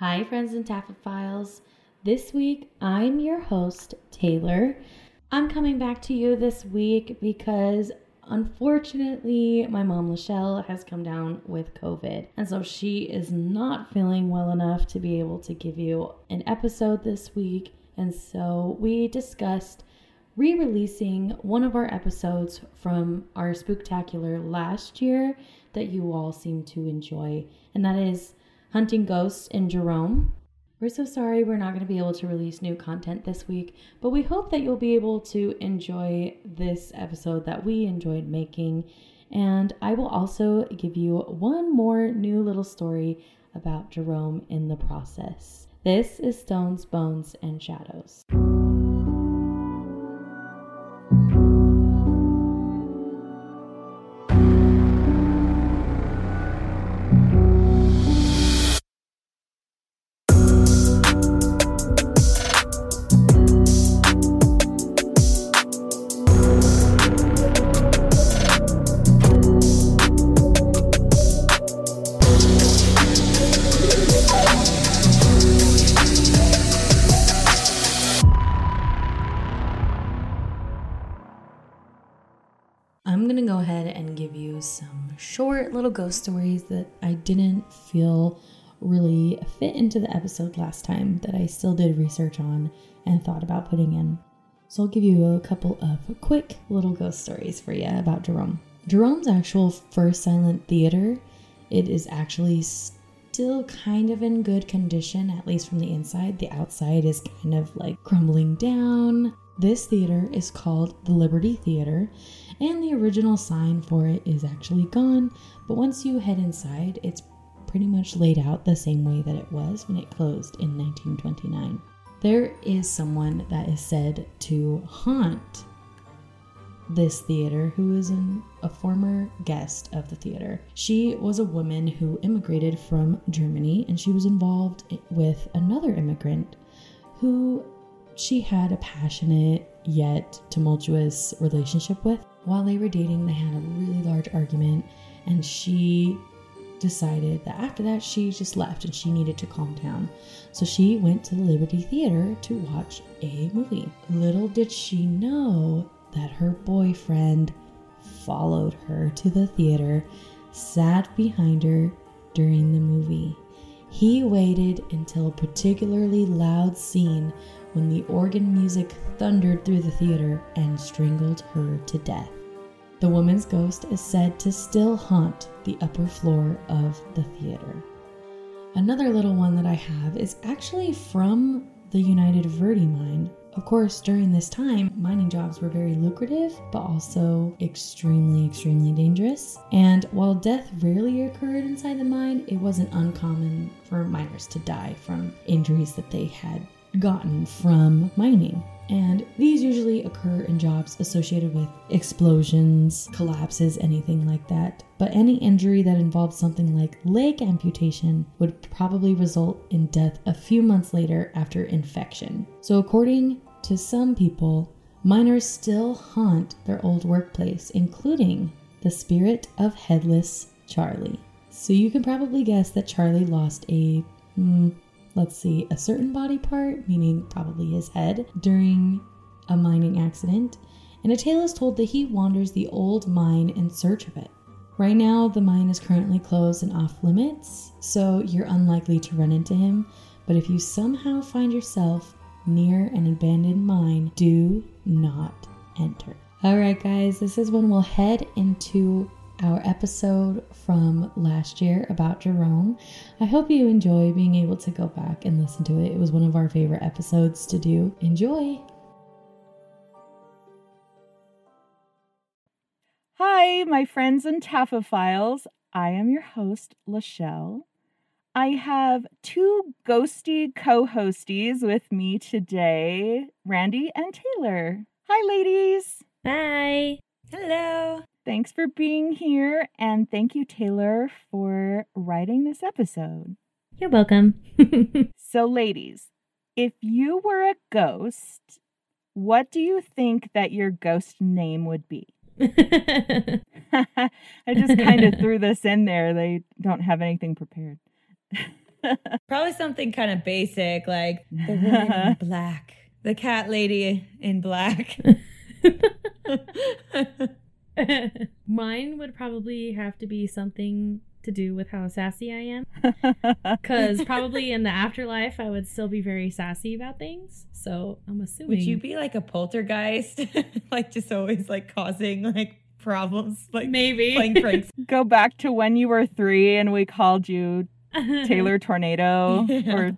Hi, friends and Taphophiles. This week, I'm your host, Taylor. I'm coming back to you this week because unfortunately, my mom, Lachelle, has come down with COVID. And so she is not feeling well enough to be able to give you an episode this week. And so we discussed re releasing one of our episodes from our spooktacular last year that you all seem to enjoy, and that is Hunting Ghosts in Jerome. We're so sorry we're not going to be able to release new content this week, but we hope that you'll be able to enjoy this episode that we enjoyed making. And I will also give you one more new little story about Jerome in the process. This is Stones, Bones, and Shadows. Ghost stories that I didn't feel really fit into the episode last time that I still did research on and thought about putting in. So I'll give you a couple of quick little ghost stories for you about Jerome. Jerome's actual first silent theater, it is actually still kind of in good condition, at least from the inside. The outside is kind of like crumbling down. This theater is called the Liberty Theater, and the original sign for it is actually gone. But once you head inside, it's pretty much laid out the same way that it was when it closed in 1929. There is someone that is said to haunt this theater who is an, a former guest of the theater. She was a woman who immigrated from Germany and she was involved with another immigrant who she had a passionate yet tumultuous relationship with. While they were dating, they had a really large argument, and she decided that after that she just left and she needed to calm down. So she went to the Liberty Theater to watch a movie. Little did she know that her boyfriend followed her to the theater, sat behind her during the movie. He waited until a particularly loud scene when the organ music thundered through the theater and strangled her to death. The woman's ghost is said to still haunt the upper floor of the theater. Another little one that I have is actually from the United Verde mine. Of course, during this time, mining jobs were very lucrative, but also extremely, extremely dangerous. And while death rarely occurred inside the mine, it wasn't uncommon for miners to die from injuries that they had gotten from mining. And these usually occur in jobs associated with explosions, collapses, anything like that. But any injury that involves something like leg amputation would probably result in death a few months later after infection. So, according to some people, miners still haunt their old workplace, including the spirit of Headless Charlie. So, you can probably guess that Charlie lost a. Mm, let's see, a certain body part, meaning probably his head, during a mining accident, and a tale is told that he wanders the old mine in search of it. Right now, the mine is currently closed and off limits, so you're unlikely to run into him. But if you somehow find yourself near an abandoned mine, do not enter. Alright, guys, this is when we'll head into our episode from last year about Jerome. I hope you enjoy being able to go back and listen to it. It was one of our favorite episodes to do. Enjoy! Hi, my friends and Taphophiles. I am your host, Lachelle. I have two ghosty co hosties with me today, Randy and Taylor. Hi, ladies. Bye. Hello. Thanks for being here, and thank you, Taylor, for writing this episode. You're welcome. so, ladies, if you were a ghost, what do you think that your ghost name would be? I just kind of threw this in there. They don't have anything prepared. Probably something kind of basic like the woman in black, the cat lady in black. Mine would probably have to be something to do with how sassy I am. Because probably in the afterlife, I would still be very sassy about things. So I'm assuming. Would you be like a poltergeist? like just always like causing like problems? Like maybe playing pranks? Go back to when you were three and we called you Taylor Tornado Yeah. or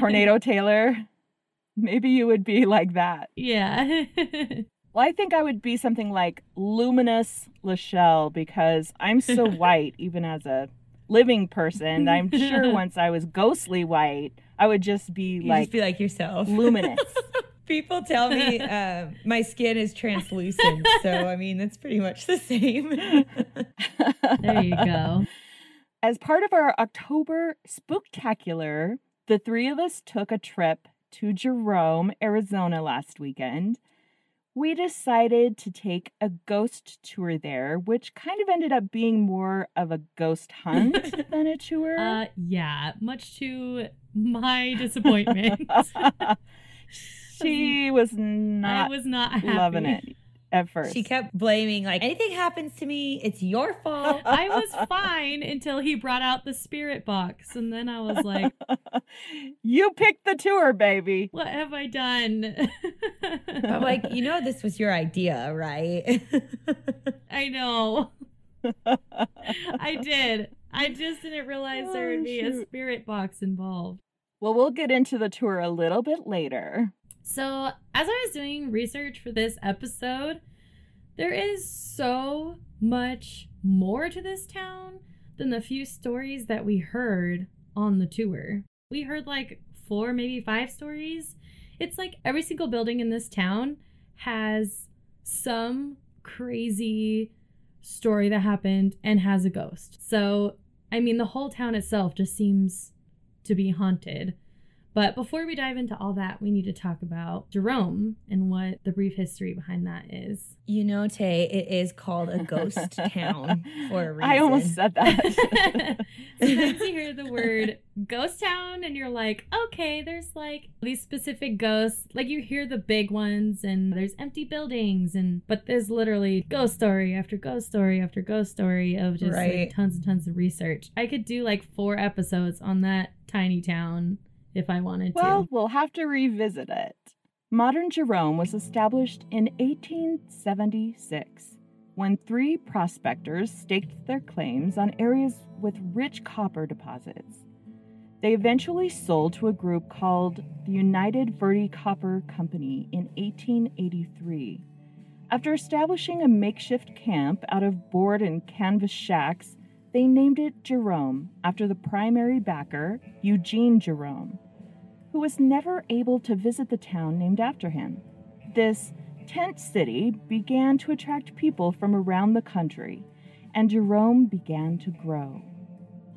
Tornado Taylor. Maybe you would be like that. Yeah. Well, I think I would be something like Luminous Lachelle because I'm so white, even as a living person. I'm sure once I was ghostly white, I would just be You like just be like yourself. luminous. People tell me uh, my skin is translucent, so I mean that's pretty much the same. there you go. As part of our October spooktacular, the three of us took a trip to Jerome, Arizona last weekend. We decided to take a ghost tour there, which kind of ended up being more of a ghost hunt than a tour. Uh, yeah, much to my disappointment. she was not. I was not happy. loving it at first. she kept blaming like anything happens to me, it's your fault. I was fine until he brought out the spirit box, and then I was like, you picked the tour, baby. "What have I done?" I'm like, you know, this was your idea, right? I know. I did. I just didn't realize there Oh, would be a spirit box involved. Well, we'll get into the tour a little bit later. So, as I was doing research for this episode, there is so much more to this town than the few stories that we heard on the tour. We heard like four, maybe five stories. It's like every single building in this town has some crazy story that happened and has a ghost. So, I mean, the whole town itself just seems to be haunted. But before we dive into all that, we need to talk about Jerome and what the brief history behind that is. you know, Tay, it is called a ghost town for a reason. I almost said that. Sometimes you hear the word ghost town and you're like, okay, there's like these specific ghosts. Like you hear the big ones and there's empty buildings and but there's literally ghost story after ghost story after ghost story of just Right. like tons and tons of research. I could do like four episodes on that tiny town if I wanted well, to. Well, we'll have to revisit it. Modern Jerome was established in 1876 when three prospectors staked their claims on areas with rich copper deposits. They eventually sold to a group called the United Verde Copper Company in 1883. After establishing a makeshift camp out of board and canvas shacks, they named it Jerome after the primary backer, Eugene Jerome, who was never able to visit the town named after him. This tent city began to attract people from around the country, and Jerome began to grow.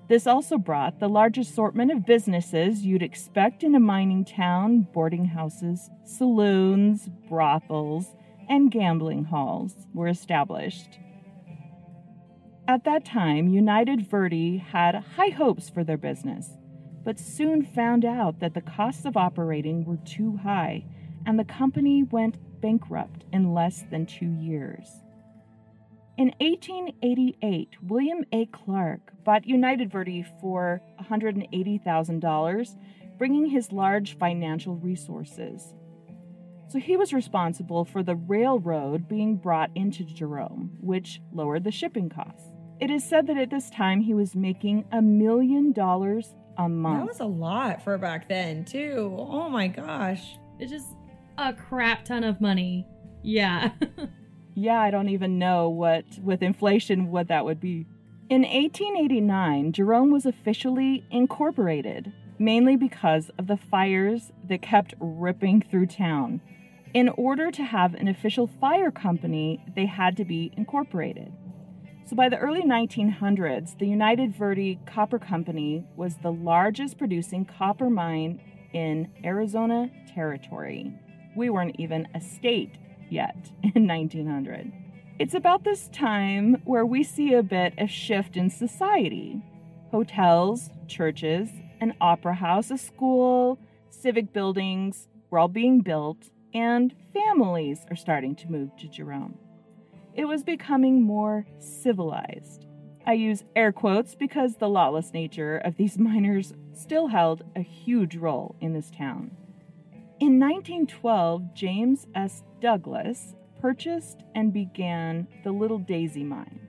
This also brought the large assortment of businesses you'd expect in a mining town boarding houses, saloons, brothels, and gambling halls were established. At that time, United Verde had high hopes for their business, but soon found out that the costs of operating were too high, and the company went bankrupt in less than two years. In 1888, William A. Clark bought United Verde for $180,000, bringing his large financial resources. So he was responsible for the railroad being brought into Jerome, which lowered the shipping costs. It is said that at this time he was making a million dollars a That was a lot for back then, too. Oh my gosh. It's just a crap ton of money. Yeah. Yeah, I don't even know what, with inflation, what that would be. In 1889, Jerome was officially incorporated, mainly because of the fires that kept ripping through town. In order to have an official fire company, they had to be incorporated. So by the early 1900s, the United Verde Copper Company was the largest producing copper mine in Arizona Territory. We weren't even a state yet in 1900. It's about this time where we see a bit of shift in society. Hotels, churches, an opera house, a school, civic buildings were all being built, and families are starting to move to Jerome. It was becoming more civilized. I use air quotes because the lawless nature of these miners still held a huge role in this town. In 1912, James S. Douglas purchased and began the Little Daisy Mine.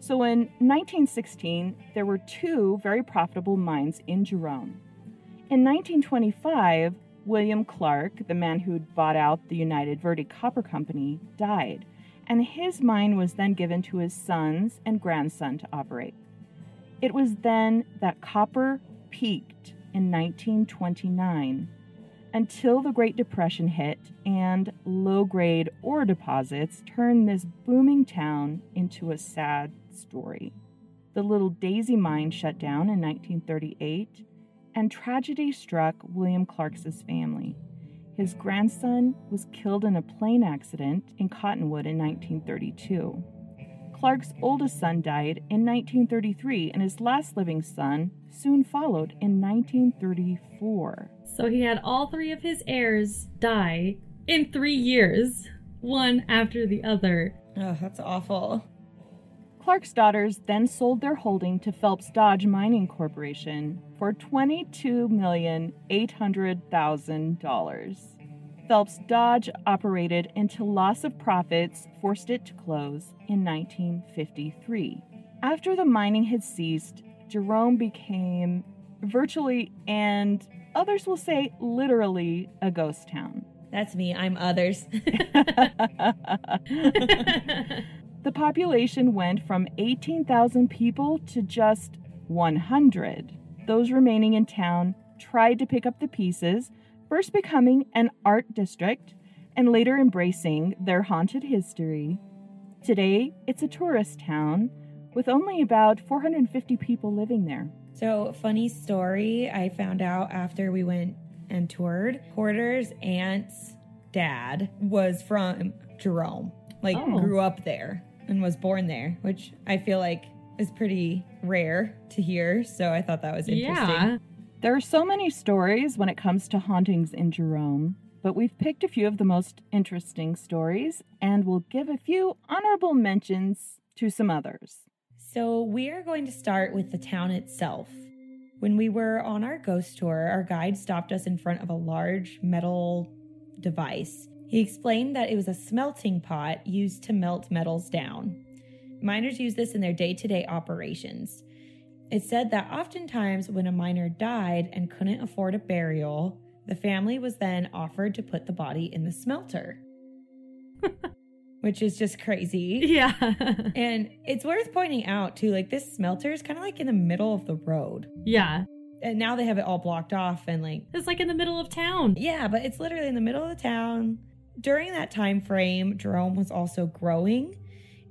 So in 1916, there were two very profitable mines in Jerome. In 1925, William Clark, the man who'd bought out the United Verde Copper Company, died, and his mine was then given to his sons and grandson to operate. It was then that copper peaked in 1929 until the Great Depression hit and low grade ore deposits turned this booming town into a sad story. The Little Daisy mine shut down in 1938, and tragedy struck William Clark's family. His grandson was killed in a plane accident in Cottonwood in 1932. Clark's oldest son died in 1933, and his last living son soon followed in 1934. So he had all three of his heirs die in three years, one after the other. Oh, that's awful. Clark's daughters then sold their holding to Phelps Dodge Mining Corporation for $22,800,000. Phelps Dodge operated until loss of profits forced it to close in 1953. After the mining had ceased, Jerome became virtually and others will say literally a ghost town. That's me. I'm others. the population went from 18,000 people to just 100. Those remaining in town tried to pick up the pieces, first becoming an art district and later embracing their haunted history. Today, it's a tourist town with only about 450 people living there. So, funny story I found out after we went and toured. Porter's aunt's dad was from Jerome, like, Oh. grew up there and was born there, which I feel like is pretty rare to hear. So, I thought that was interesting. yeah. There are so many stories when it comes to hauntings in Jerome, but we've picked a few of the most interesting stories and we'll give a few honorable mentions to some others. So, we are going to start with the town itself. When we were on our ghost tour, our guide stopped us in front of a large metal device. He explained that it was a smelting pot used to melt metals down. Miners use this in their day to day operations. It said that oftentimes when a miner died and couldn't afford a burial, the family was then offered to put the body in the smelter, which is just crazy. Yeah. And it's worth pointing out too, like this smelter is kind of like in the middle of the road. yeah. And now they have it all blocked off and like It's like in the middle of town. yeah, but it's literally in the middle of the town. During that time frame, Jerome was also growing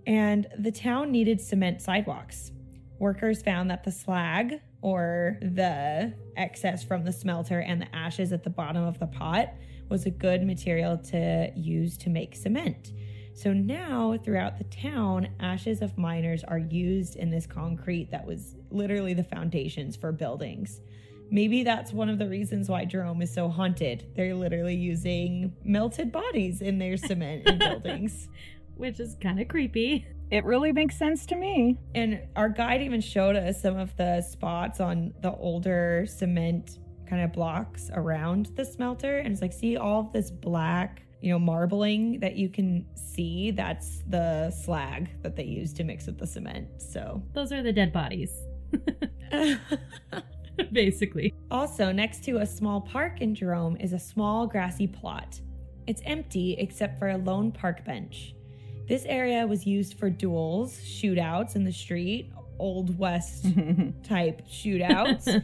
and the town needed cement sidewalks. Workers found that the slag or the excess from the smelter and the ashes at the bottom of the pot was a good material to use to make cement. So now, throughout the town, ashes of miners are used in this concrete that was literally the foundations for buildings. Maybe that's one of the reasons why Jerome is so haunted. They're literally using melted bodies in their cement in buildings. Which is kind of creepy. It really makes sense to me. And our guide even showed us some of the spots on the older cement kind of blocks around the smelter. And it's like, see all of this black, you know, marbling that you can see? That's the slag that they use to mix with the cement. So, Those are the dead bodies. Basically. also, next to a small park in Jerome is a small grassy plot. It's empty except for a lone park bench. This area was used for duels, shootouts in the street, Old West type shootouts.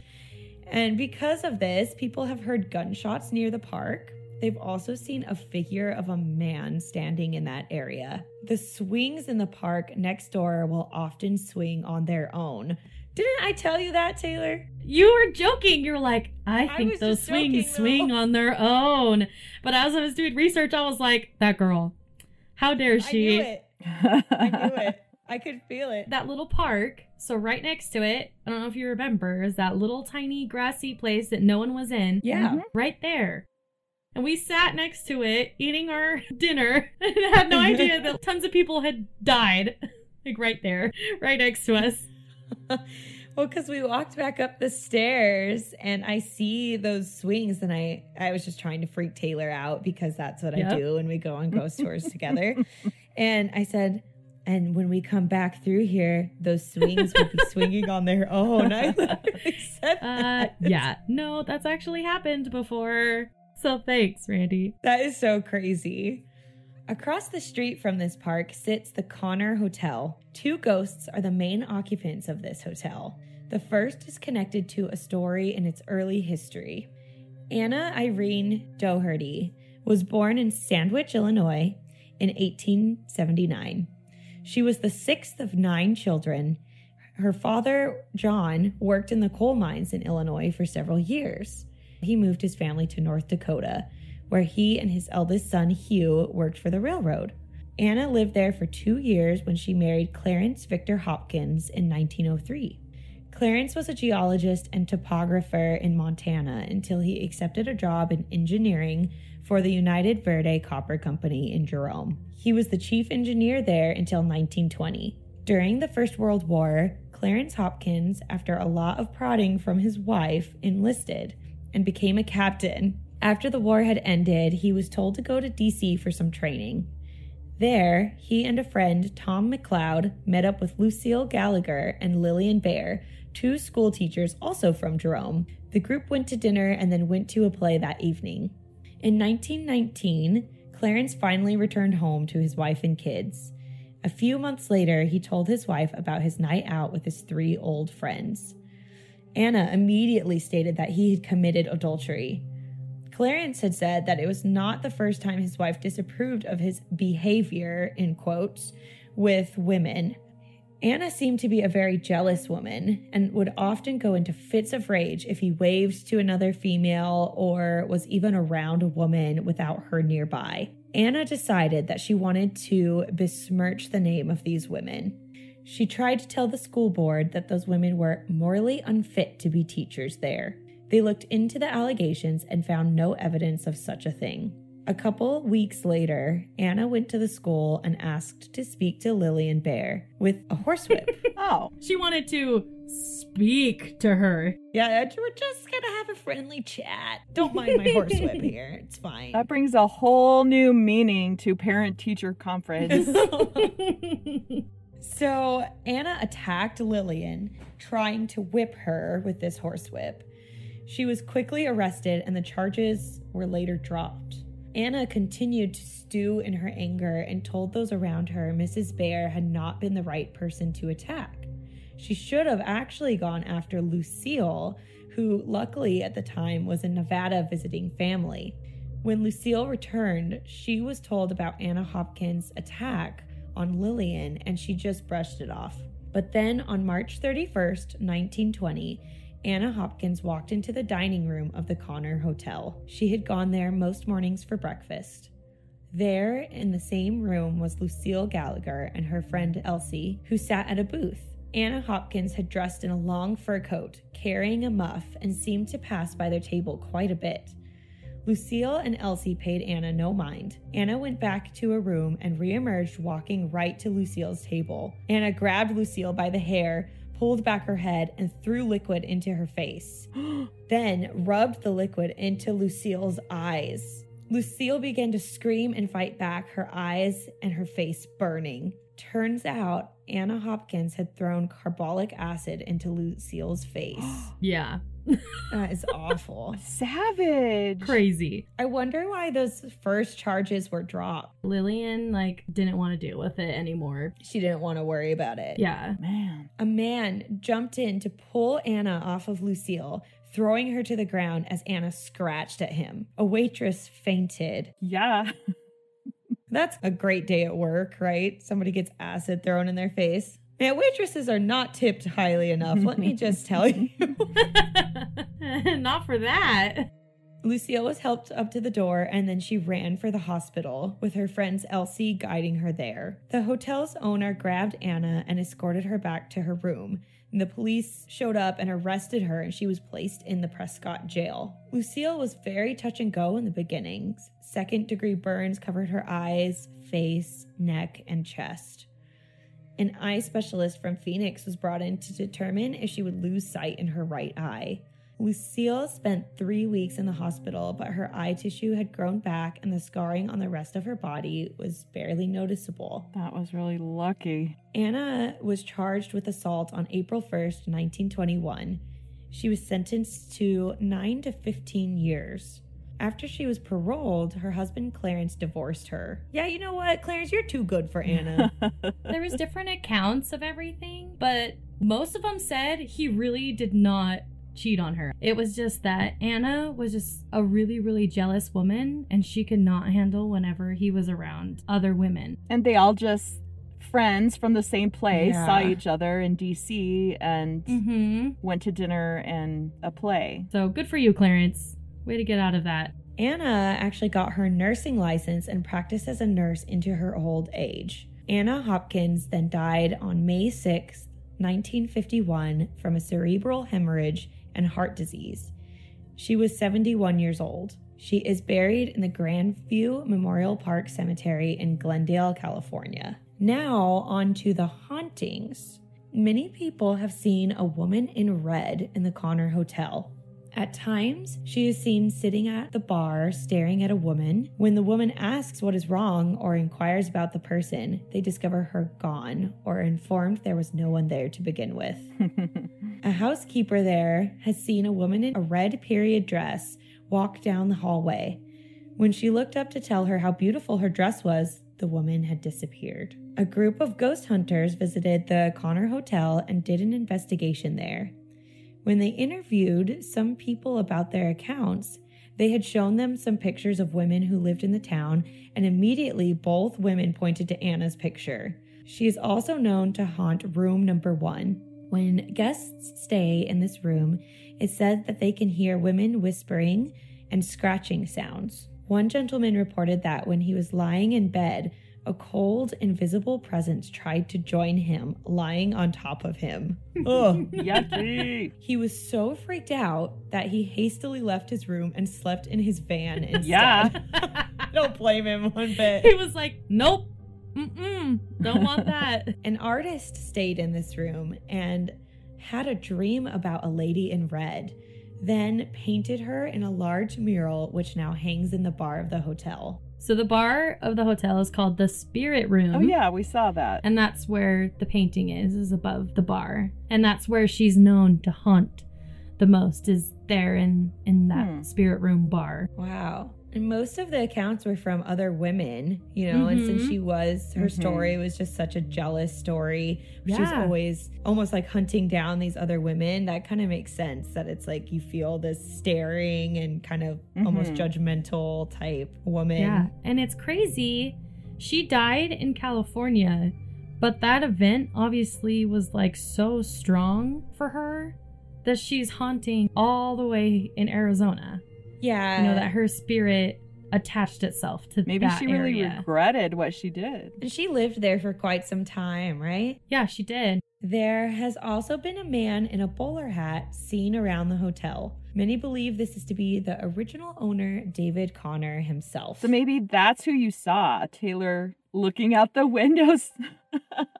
and because of this, people have heard gunshots near the park. They've also seen a figure of a man standing in that area. The swings in the park next door will often swing on their own. Didn't I tell you that, Taylor? You were joking. You were like, I I think was those swings joking, swing on their own. But as I was doing research, I was like, that girl. How dare she? I knew it. I knew it. I could feel it. that little park. So right next to it, I don't know if you remember, is that little tiny grassy place that no one was in. Yeah. Mhm. Right there. And we sat next to it eating our dinner and had no idea that tons of people had died. Like right there, right next to us. Well, because we walked back up the stairs and I see those swings, and I I was just trying to freak Taylor out because that's what Yep. I do when we go on ghost tours together. And I said, and when we come back through here, those swings will be swinging on their own. I said Uh, yeah. No, that's actually happened before. So thanks, Randy. That is so crazy. Across the street from this park sits the Connor Hotel. Two ghosts are the main occupants of this hotel. The first is connected to a story in its early history. Anna Irene Doherty was born in Sandwich, Illinois in 1879. She was the sixth of nine children. Her father, John, worked in the coal mines in Illinois for several years. He moved his family to North Dakota, where he and his eldest son, Hugh, worked for the railroad. Anna lived there for two years when she married Clarence Victor Hopkins in 1903. Clarence was a geologist and topographer in Montana until he accepted a job in engineering for the United Verde Copper Company in Jerome. He was the chief engineer there until 1920. During the First World War, Clarence Hopkins, after a lot of prodding from his wife, enlisted and became a captain. After the war had ended, he was told to go to DC for some training. There, he and a friend, Tom McLeod, met up with Lucille Gallagher and Lillian Bear, two school teachers also from Jerome. The group went to dinner and then went to a play that evening. In 1919, Clarence finally returned home to his wife and kids. A few months later, he told his wife about his night out with his three old friends. Anna immediately stated that he had committed adultery. Clarence had said that it was not the first time his wife disapproved of his behavior, in quotes, with women. Anna seemed to be a very jealous woman and would often go into fits of rage if he waved to another female or was even around a woman without her nearby. Anna decided that she wanted to besmirch the name of these women. She tried to tell the school board that those women were morally unfit to be teachers there. They looked into the allegations and found no evidence of such a thing. A couple weeks later, Anna went to the school and asked to speak to Lillian Bear with a horsewhip. Oh, She wanted to speak to her. yeah, we're just gonna have a friendly chat. Don't mind my horsewhip here. It's fine. that brings a whole new meaning to parent teacher conference. So Anna attacked Lillian, trying to whip her with this horsewhip. She was quickly arrested and the charges were later dropped. Anna continued to stew in her anger and told those around her Mrs. Bear had not been the right person to attack. She should have actually gone after Lucille, who luckily at the time was in Nevada visiting family. When Lucille returned, she was told about Anna Hopkins' attack on Lillian and she just brushed it off. But then on March 31st, 1920, Anna Hopkins walked into the dining room of the Connor Hotel. She had gone there most mornings for breakfast. There, in the same room, was Lucille Gallagher and her friend Elsie, who sat at a booth. Anna Hopkins had dressed in a long fur coat, carrying a muff, and seemed to pass by their table quite a bit. Lucille and Elsie paid Anna no mind. Anna went back to a room and reemerged walking right to Lucille's table. Anna grabbed Lucille by the hair, pulled back her head, and threw liquid into her face. then rubbed the liquid into Lucille's eyes. Lucille began to scream and fight back, her eyes and her face burning. Turns out Anna Hopkins had thrown carbolic acid into Lucille's face. yeah. That is awful. Savage. Crazy. I wonder why those first charges were dropped. Lillian, like, didn't want to deal with it anymore. She didn't want to worry about it. Yeah. Man. A man jumped in to pull Anna off of Lucille, throwing her to the ground as Anna scratched at him. A waitress fainted. Yeah. That's a great day at work, right? Somebody gets acid thrown in their face. Man, waitresses are not tipped highly enough, let me just tell you. Not for that. Lucille was helped up to the door and then she ran for the hospital with her friends Elsie guiding her there. The hotel's owner grabbed Anna and escorted her back to her room. The police showed up and arrested her and she was placed in the Prescott jail. Lucille was very touch and go in the beginnings. Second degree burns covered her eyes, face, neck, and chest. An eye specialist from Phoenix was brought in to determine if she would lose sight in her right eye. Lucille spent three weeks in the hospital, but her eye tissue had grown back and the scarring on the rest of her body was barely noticeable. That was really lucky. Anna was charged with assault on April 1st, 1921. She was sentenced to 9 to 15 years. After she was paroled, her husband Clarence divorced her. Yeah, you know what, Clarence, you're too good for Anna. there was different accounts of everything, but most of them said he really did not cheat on her. It was just that Anna was just a really, really jealous woman and she could not handle whenever he was around other women. And they all just friends from the same place Yeah. saw each other in DC and Mm-hmm. went to dinner and a play. So good for you, Clarence. Way to get out of that. Anna actually got her nursing license and practiced as a nurse into her old age. Anna Hopkins then died on May 6, 1951, from a cerebral hemorrhage and heart disease. She was 71 years old. She is buried in the Grandview Memorial Park Cemetery in Glendale, California. Now, on to the hauntings. Many people have seen a woman in red in the Connor Hotel. At times, she is seen sitting at the bar staring at a woman. When the woman asks what is wrong or inquires about the person, they discover her gone or informed there was no one there to begin with. A housekeeper there has seen a woman in a red period dress walk down the hallway. When she looked up to tell her how beautiful her dress was, the woman had disappeared. A group of ghost hunters visited the Connor Hotel and did an investigation there. When they interviewed some people about their accounts, they had shown them some pictures of women who lived in the town, and immediately both women pointed to Anna's picture. She is also known to haunt room number one. When guests stay in this room, it's said that they can hear women whispering and scratching sounds. One gentleman reported that when he was lying in bed, a cold, invisible presence tried to join him, lying on top of him. Ugh. Yucky. He was so freaked out that he hastily left his room and slept in his van instead. Yeah. I don't blame him one bit. He was like, nope. Mm-mm. Don't want that. An artist stayed in this room and had a dream about a lady in red, then painted her in a large mural which now hangs in the bar of the hotel. So the bar of the hotel is called the Spirit Room. Oh yeah, we saw that. And that's where the painting is, is above the bar. And that's where she's known to haunt the most, is there in, in that Hmm. spirit room bar. Wow. And most of the accounts were from other women, you know, and since Mhm. she was, her Mhm. story was just such a jealous story. She was always almost like hunting down these other women. That kind of makes sense that it's like you feel this staring and kind of almost Mhm. judgmental type woman. Yeah. And it's crazy. She died in California, but that event obviously was like so strong for her that she's haunting all the way in Arizona. Yeah. you know, that her spirit attached itself to Maybe that she really area. regretted what she did. and she lived there for quite some time, right? yeah, she did. There has also been a man in a bowler hat seen around the hotel. Many believe this is to be the original owner, David Connor himself. So maybe that's who you saw, Taylor looking out the windows,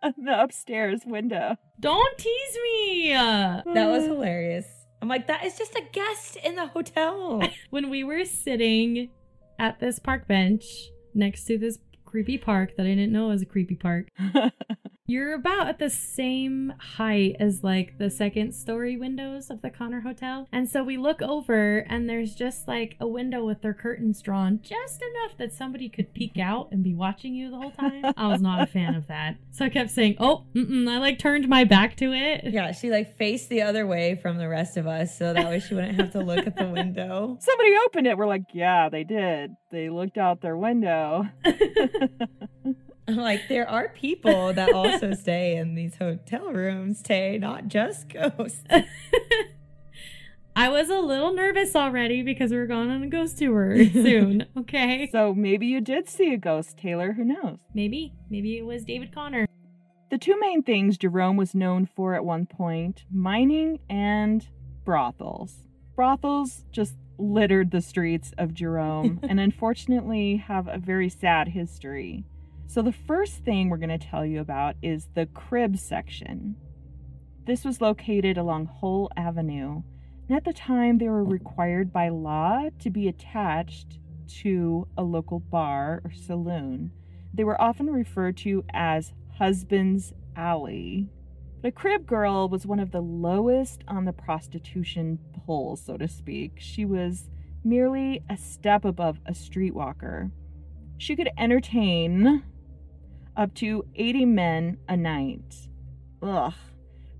the upstairs window. Don't tease me. That was hilarious. I'm like, that is just a guest in the hotel. when we were sitting at this park bench next to this creepy park that I didn't know was a creepy park, you're about at the same height as like the second story windows of the Connor Hotel. And so we look over and there's just like a window with their curtains drawn just enough that somebody could peek out and be watching you the whole time. I was not a fan of that. So I kept saying, oh, mm-mm, I like turned my back to it. yeah, she like faced the other way from the rest of us so that way she wouldn't have to look at the window. Somebody opened it. We're like, yeah, they did. They looked out their window. Like, there are people that also stay in these hotel rooms, Tay, not just ghosts. I was a little nervous already because we were going on a ghost tour soon. Okay. So maybe you did see a ghost, Taylor. Who knows? maybe, maybe it was David Connor. The two main things Jerome was known for at one point mining and brothels. Brothels just littered the streets of Jerome and unfortunately have a very sad history. So, the first thing we're going to tell you about is the crib section. This was located along Hull Avenue, and at the time they were required by law to be attached to a local bar or saloon. They were often referred to as Husband's Alley. The crib girl was one of the lowest on the prostitution pole, so to speak. She was merely a step above a streetwalker. She could entertain up to 80 men a night. Ugh.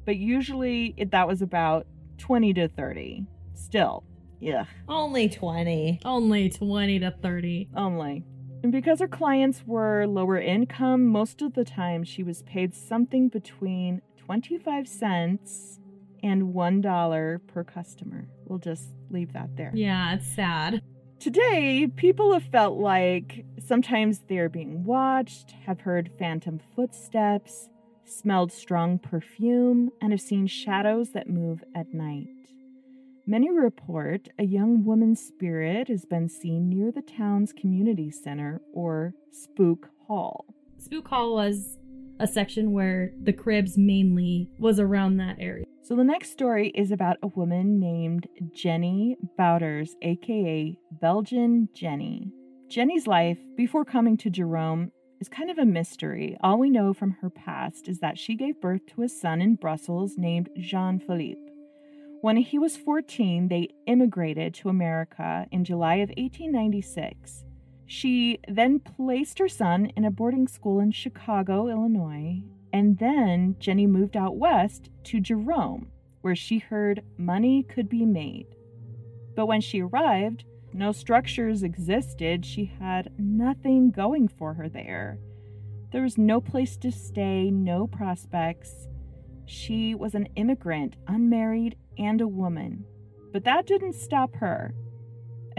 But usually it, that was about 20 to 30. Still, yeah. Only 20. Only 20 to 30. only. And because her clients were lower income, most of the time she was paid something between 25 cents and $1 per customer. We'll just leave that there. Yeah, it's sad. Today, people have felt like sometimes they're being watched, have heard phantom footsteps, smelled strong perfume, and have seen shadows that move at night. Many report a young woman's spirit has been seen near the town's community center or Spook Hall. Spook Hall was a section where the cribs mainly was around that area. So the next story is about a woman named Jenny Bauters, aka Belgian Jenny. Jenny's life before coming to Jerome is kind of a mystery. All we know from her past is that she gave birth to a son in Brussels named Jean Philippe. When he was 14, they immigrated to America in July of 1896. She then placed her son in a boarding school in Chicago, Illinois, and then Jenny moved out west to Jerome, where she heard money could be made. But when she arrived, no structures existed. She had nothing going for her there. There was no place to stay, no prospects. She was an immigrant, unmarried, and a woman. But that didn't stop her.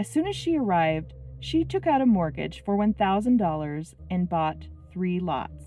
As soon as she arrived, she took out a mortgage for $1,000 and bought three lots.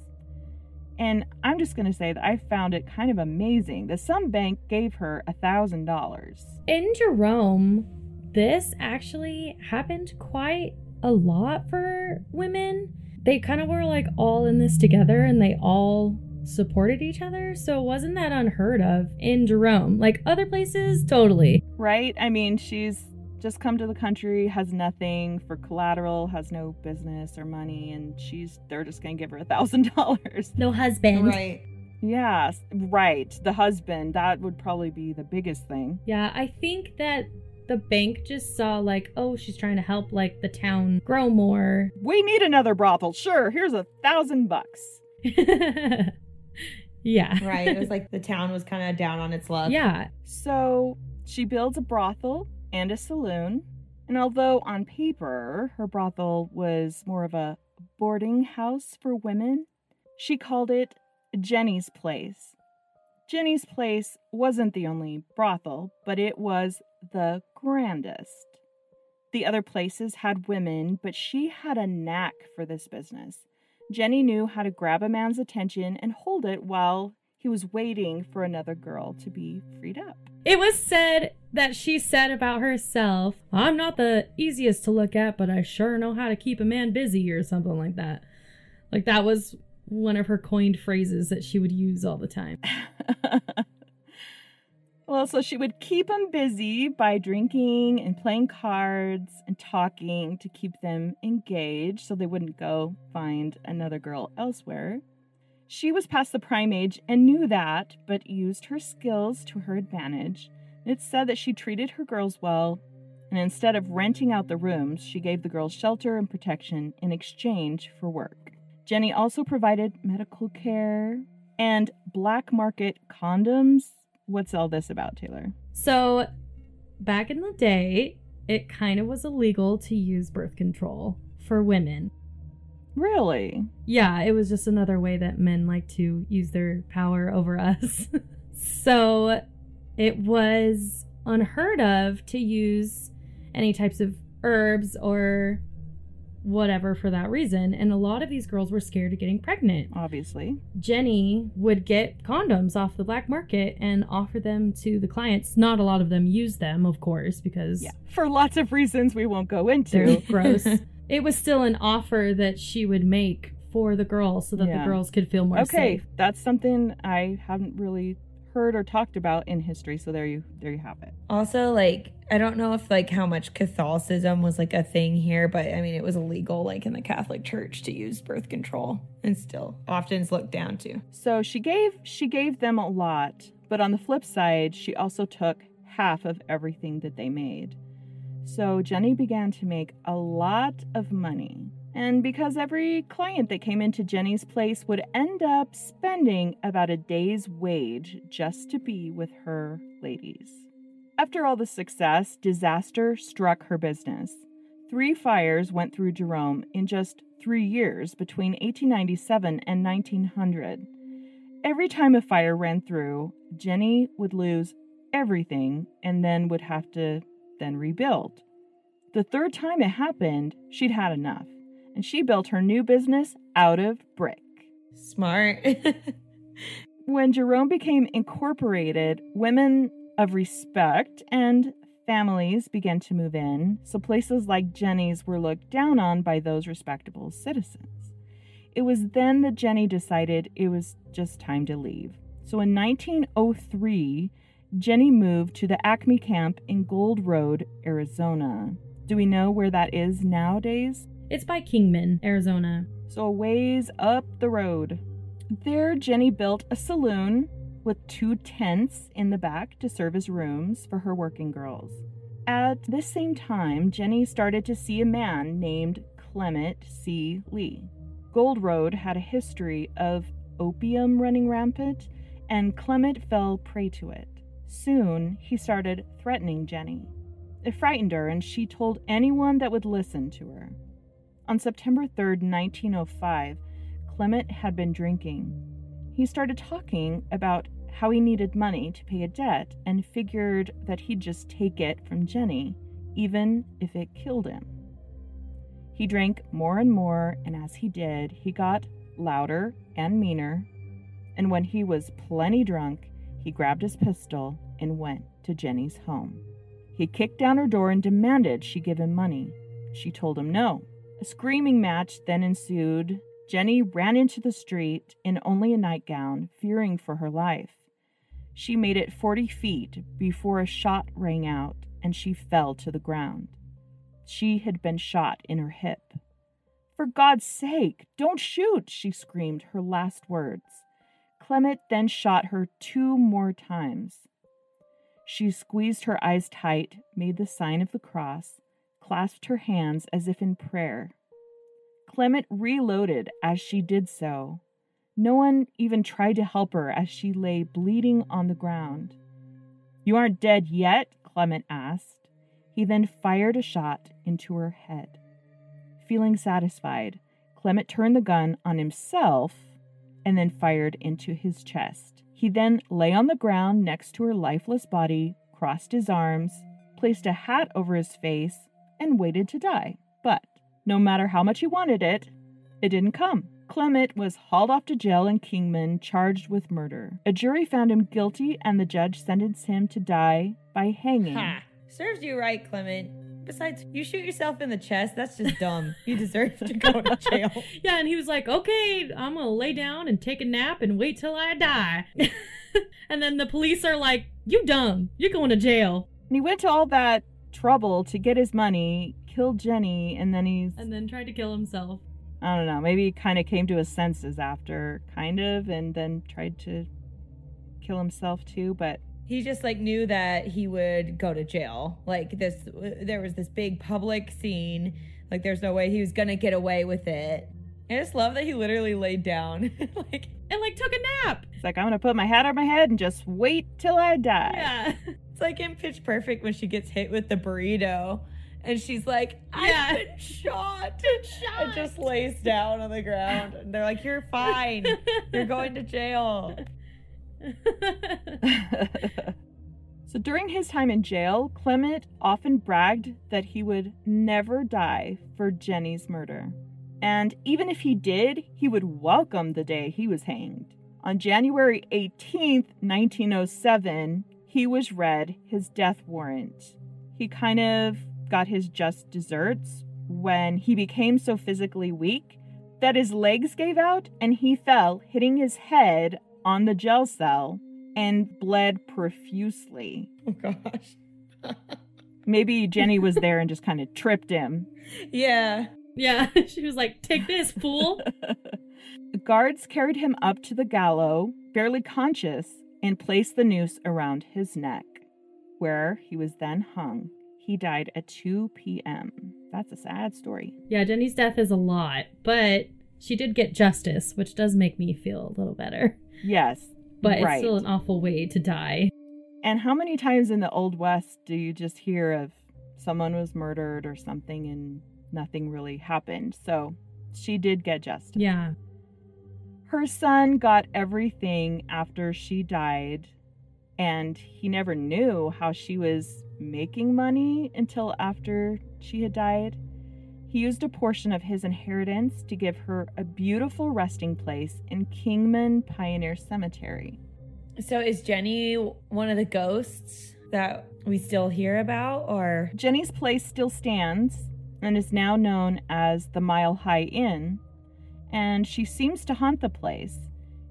And I'm just going to say that I found it kind of amazing that some bank gave her $1,000. In Jerome, this actually happened quite a lot for women. They kind of were like all in this together and they all supported each other. So it wasn't that unheard of in Jerome. Like other places, totally. Right? I mean, she's just come to the country, has nothing for collateral, has no business or money, and she's they're just gonna give her a thousand dollars. No husband. Right. Yes, right. The husband, that would probably be the biggest thing. Yeah, I think that the bank just saw like, oh, she's trying to help like the town grow more. We need another brothel. Sure, here's a thousand bucks. yeah. Right. It was like the town was kind of down on its luck. Yeah. So she builds a brothel and a saloon. And although on paper her brothel was more of a boarding house for women, she called it Jenny's Place. Jenny's Place wasn't the only brothel, but it was the grandest. The other places had women, but she had a knack for this business. Jenny knew how to grab a man's attention and hold it while he was waiting for another girl to be freed up. It was said that she said about herself, I'm not the easiest to look at, but I sure know how to keep a man busy, or something like that. Like that was one of her coined phrases that she would use all the time. well, so she would keep them busy by drinking and playing cards and talking to keep them engaged so they wouldn't go find another girl elsewhere. She was past the prime age and knew that, but used her skills to her advantage. It's said that she treated her girls well, and instead of renting out the rooms, she gave the girls shelter and protection in exchange for work. Jenny also provided medical care and black market condoms. What's all this about, Taylor? So, back in the day, it kind of was illegal to use birth control for women. Really? Yeah, it was just another way that men like to use their power over us. so, it was unheard of to use any types of herbs or whatever for that reason. And a lot of these girls were scared of getting pregnant. Obviously. Jenny would get condoms off the black market and offer them to the clients. Not a lot of them use them, of course, because Yeah. For lots of reasons we won't go they're into. gross. It was still an offer that she would make for the girls so that Yeah. the girls could feel more okay, safe. that's something I haven't really heard or talked about in history, so there you there you have it. Also, like, I don't know if like how much Catholicism was like a thing here, but I mean, it was illegal like in the Catholic Church to use birth control, and still often is looked down to. So she gave she gave them a lot, but on the flip side, she also took half of everything that they made. So Jenny began to make a lot of money. And because every client that came into Jenny's place would end up spending about a day's wage just to be with her ladies. After all the success, disaster struck her business. Three fires went through Jerome in just three years between 1897 and 1900. Every time a fire ran through, Jenny would lose everything and then would have to then rebuild. The third time it happened, she'd had enough, and she built her new business out of brick. Smart. When Jerome became incorporated, women of respect and families began to move in, so places like Jenny's were looked down on by those respectable citizens. It was then that Jenny decided it was just time to leave. So in 1903, Jenny moved to the Acme camp in Gold Road, Arizona. Do we know where that is nowadays? It's by Kingman, Arizona. So a ways up the road. There, Jenny built a saloon with two tents in the back to serve as rooms for her working girls. At this same time, Jenny started to see a man named Clement C. Lee. Gold Road had a history of opium running rampant, and Clement fell prey to it. Soon, he started threatening Jenny. It frightened her, and she told anyone that would listen to her. On September 3rd, 1905, Clement had been drinking. He started talking about how he needed money to pay a debt and figured that he'd just take it from Jenny, even if it killed him. He drank more and more, and as he did, he got louder and meaner. And when he was plenty drunk, he grabbed his pistol and went to Jenny's home. He kicked down her door and demanded she give him money. She told him no. A screaming match then ensued. Jenny ran into the street in only a nightgown, fearing for her life. She made it 40 feet before a shot rang out and she fell to the ground. She had been shot in her hip. For God's sake, don't shoot, she screamed her last words. Clement then shot her two more times. She squeezed her eyes tight, made the sign of the cross, clasped her hands as if in prayer. Clement reloaded as she did so. No one even tried to help her as she lay bleeding on the ground. You aren't dead yet? Clement asked. He then fired a shot into her head. Feeling satisfied, Clement turned the gun on himself and then fired into his chest. He then lay on the ground next to her lifeless body, crossed his arms, placed a hat over his face, and waited to die. But no matter how much he wanted it, it didn't come. Clement was hauled off to jail in Kingman, charged with murder. A jury found him guilty, and the judge sentenced him to die by hanging. ha! Serves you right, Clement. Besides, you shoot yourself in the chest. That's just dumb. You deserve to go to jail. Yeah, and he was like, okay, I'm gonna lay down and take a nap and wait till I die. and then the police are like, you dumb. You're going to jail. And he went to all that trouble to get his money, killed Jenny, and then he's And then tried to kill himself. I don't know, maybe he kind of came to his senses after, kind of, and then tried to kill himself too, but he just like knew that he would go to jail. Like this, there was this big public scene. Like there's no way he was gonna get away with it. I just love that he literally laid down. like And like took a nap. it's like, I'm gonna put my hat on my head and just wait till I die. Yeah. it's like in Pitch Perfect when she gets hit with the burrito, and she's like, "I've Yeah. been shot." And just lays down on the ground. And they're like, "You're fine. You're going to jail." so during his time in jail, Clement often bragged that he would never die for Jenny's murder. And even if he did, he would welcome the day he was hanged. On January 18th, 1907, he was read his death warrant. He kind of got his just desserts when he became so physically weak that his legs gave out and he fell, hitting his head on the gel cell and bled profusely. Oh gosh. Maybe Jenny was there and just kind of tripped him. yeah. Yeah, she was like, "Take this, fool." Guards carried him up to the gallows, barely conscious, and placed the noose around his neck, where he was then hung. He died at 2 p.m. That's a sad story. yeah, Jenny's death is a lot, but she did get justice, which does make me feel a little better. Yes. But right. it's still an awful way to die. And how many times in the Old West do you just hear of someone was murdered or something and nothing really happened? So she did get justice. Yeah. Her son got everything after she died, and he never knew how she was making money until after she had died. He used a portion of his inheritance to give her a beautiful resting place in Kingman Pioneer Cemetery. So is Jenny one of the ghosts that we still hear about or Jenny's place still stands and is now known as the Mile High Inn, and she seems to haunt the place.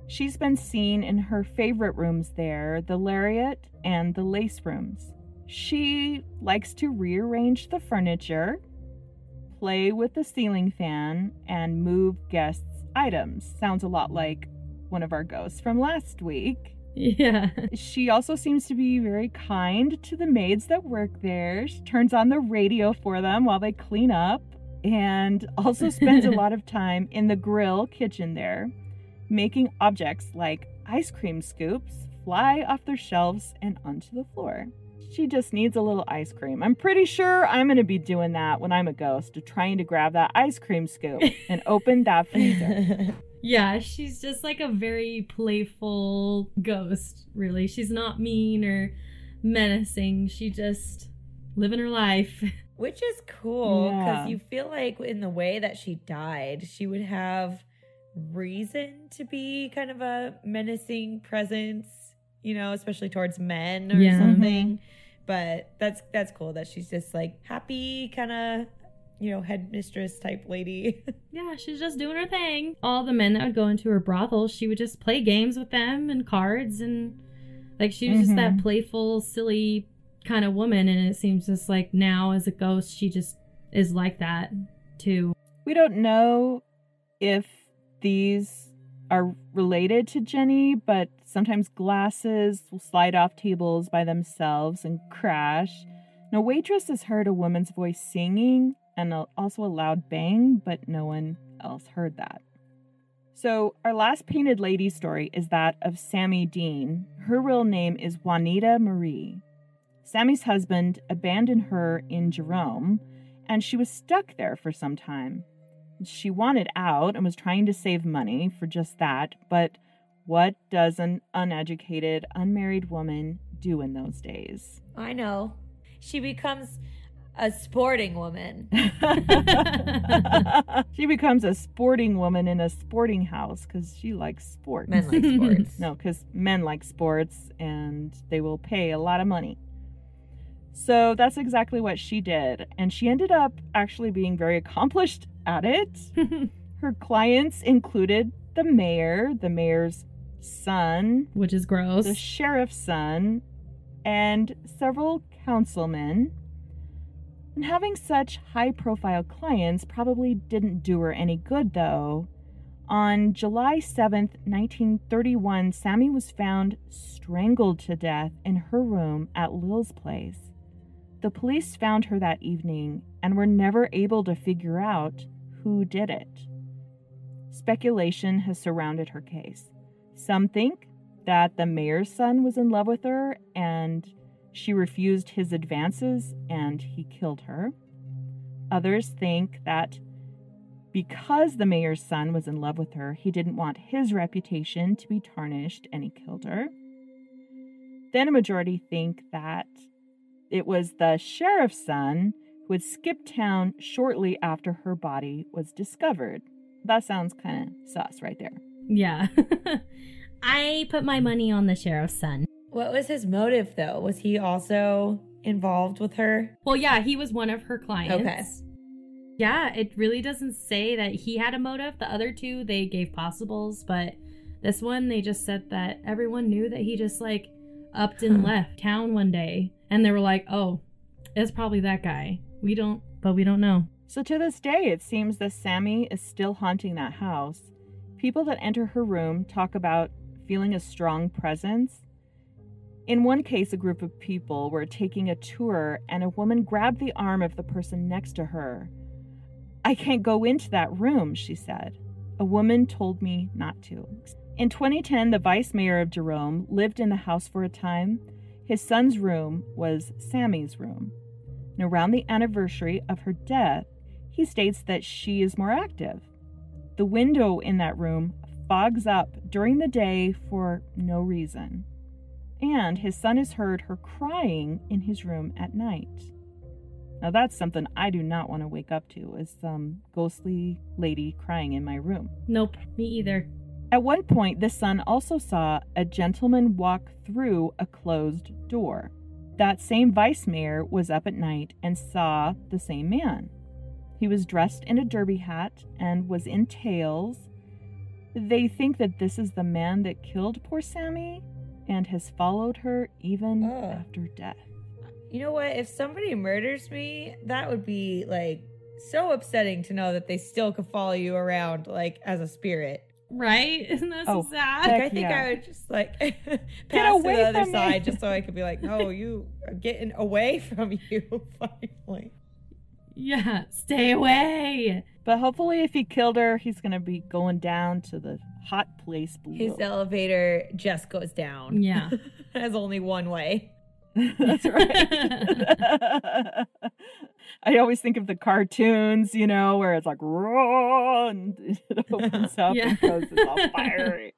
She's been seen in her favorite rooms there, the Lariat and the Lace rooms. She likes to rearrange the furniture, play with the ceiling fan, and move guests' items. Sounds a lot like one of our ghosts from last week. Yeah. She also seems to be very kind to the maids that work there. She turns on the radio for them while they clean up and also spends a lot of time in the grill kitchen there, making objects like ice cream scoops fly off their shelves and onto the floor. She just needs a little ice cream. I'm pretty sure I'm going to be doing that when I'm a ghost, trying to grab that ice cream scoop and open that freezer. Yeah, she's just like a very playful ghost, really. She's not mean or menacing. She just living her life. Which is cool because Yeah. you feel like in the way that she died, she would have reason to be kind of a menacing presence, you know, especially towards men or Yeah. something. But that's that's cool that she's just like happy, kind of, you know, headmistress type lady. Yeah, she's just doing her thing. All the men that would go into her brothel, she would just play games with them and cards and like she was just that Mhm. playful, silly kind of woman and it seems just like now as a ghost she just is like that too. We don't know if these are related to Jenny, but sometimes glasses will slide off tables by themselves and crash. And a waitress has heard a woman's voice singing and also a loud bang, but no one else heard that. So, our last painted lady story is that of Sammy Dean. Her real name is Juanita Marie. Sammy's husband abandoned her in Jerome, and she was stuck there for some time. She wanted out and was trying to save money for just that, but what does an uneducated, unmarried woman do in those days? I know. She becomes a sporting woman. she becomes a sporting woman in a sporting house because she likes sports. Men like sports. No, because men like sports and they will pay a lot of money. So that's exactly what she did. And she ended up actually being very accomplished at it. Her clients included the mayor, the mayor's son, Which is gross. the sheriff's son, and several councilmen. And having such high profile clients probably didn't do her any good, though. On July 7th, 1931, Sammy was found strangled to death in her room at Lil's place. The police found her that evening and were never able to figure out who did it. Speculation has surrounded her case. Some think that the mayor's son was in love with her and she refused his advances and he killed her. Others think that because the mayor's son was in love with her, he didn't want his reputation to be tarnished and he killed her. then a majority think that it was the sheriff's son who had skipped town shortly after her body was discovered. That sounds kind of sus right there. Yeah. I put my money on the sheriff's son. What was his motive, though? Was he also involved with her? Well, yeah, he was one of her clients. Okay. Yeah, it really doesn't say that he had a motive. The other two, they gave possibles, but this one, they just said that everyone knew that he just like upped and left town one day. And they were like, oh, it's probably that guy. We don't, but we don't know. So to this day, it seems that Sammy is still haunting that house. People that enter her room talk about feeling a strong presence. In one case, a group of people were taking a tour, and a woman grabbed the arm of the person next to her. I can't go into that room, she said. A woman told me not to. In 2010, the vice mayor of Jerome lived in the house for a time. His son's room was Sammy's room. And around the anniversary of her death, he states that she is more active. The window in that room fogs up during the day for no reason. And his son has heard her crying in his room at night. Now that's something I do not want to wake up to is some ghostly lady crying in my room. Nope, me either. At one point, the son also saw a gentleman walk through a closed door. That same vice mayor was up at night and saw the same man. He was dressed in a derby hat and was in tails. They think that this is the man that killed poor Sammy and has followed her even Ugh. after death. You know what? If somebody murders me, that would be like so upsetting to know that they still could follow you around like as a spirit. Right? Isn't that so Oh, sad? Like, Heck I think yeah. I would just like pass to away the other from me. side just so I could be like, no, oh, you are getting away from you finally. Yeah, stay away. But hopefully, if he killed her, he's going to be going down to the hot place below. His elevator just goes down. Yeah. Has only one way. That's right. I always think of the cartoons, you know, where it's like, "Roar," and it opens up Yeah. and goes, it's all fiery.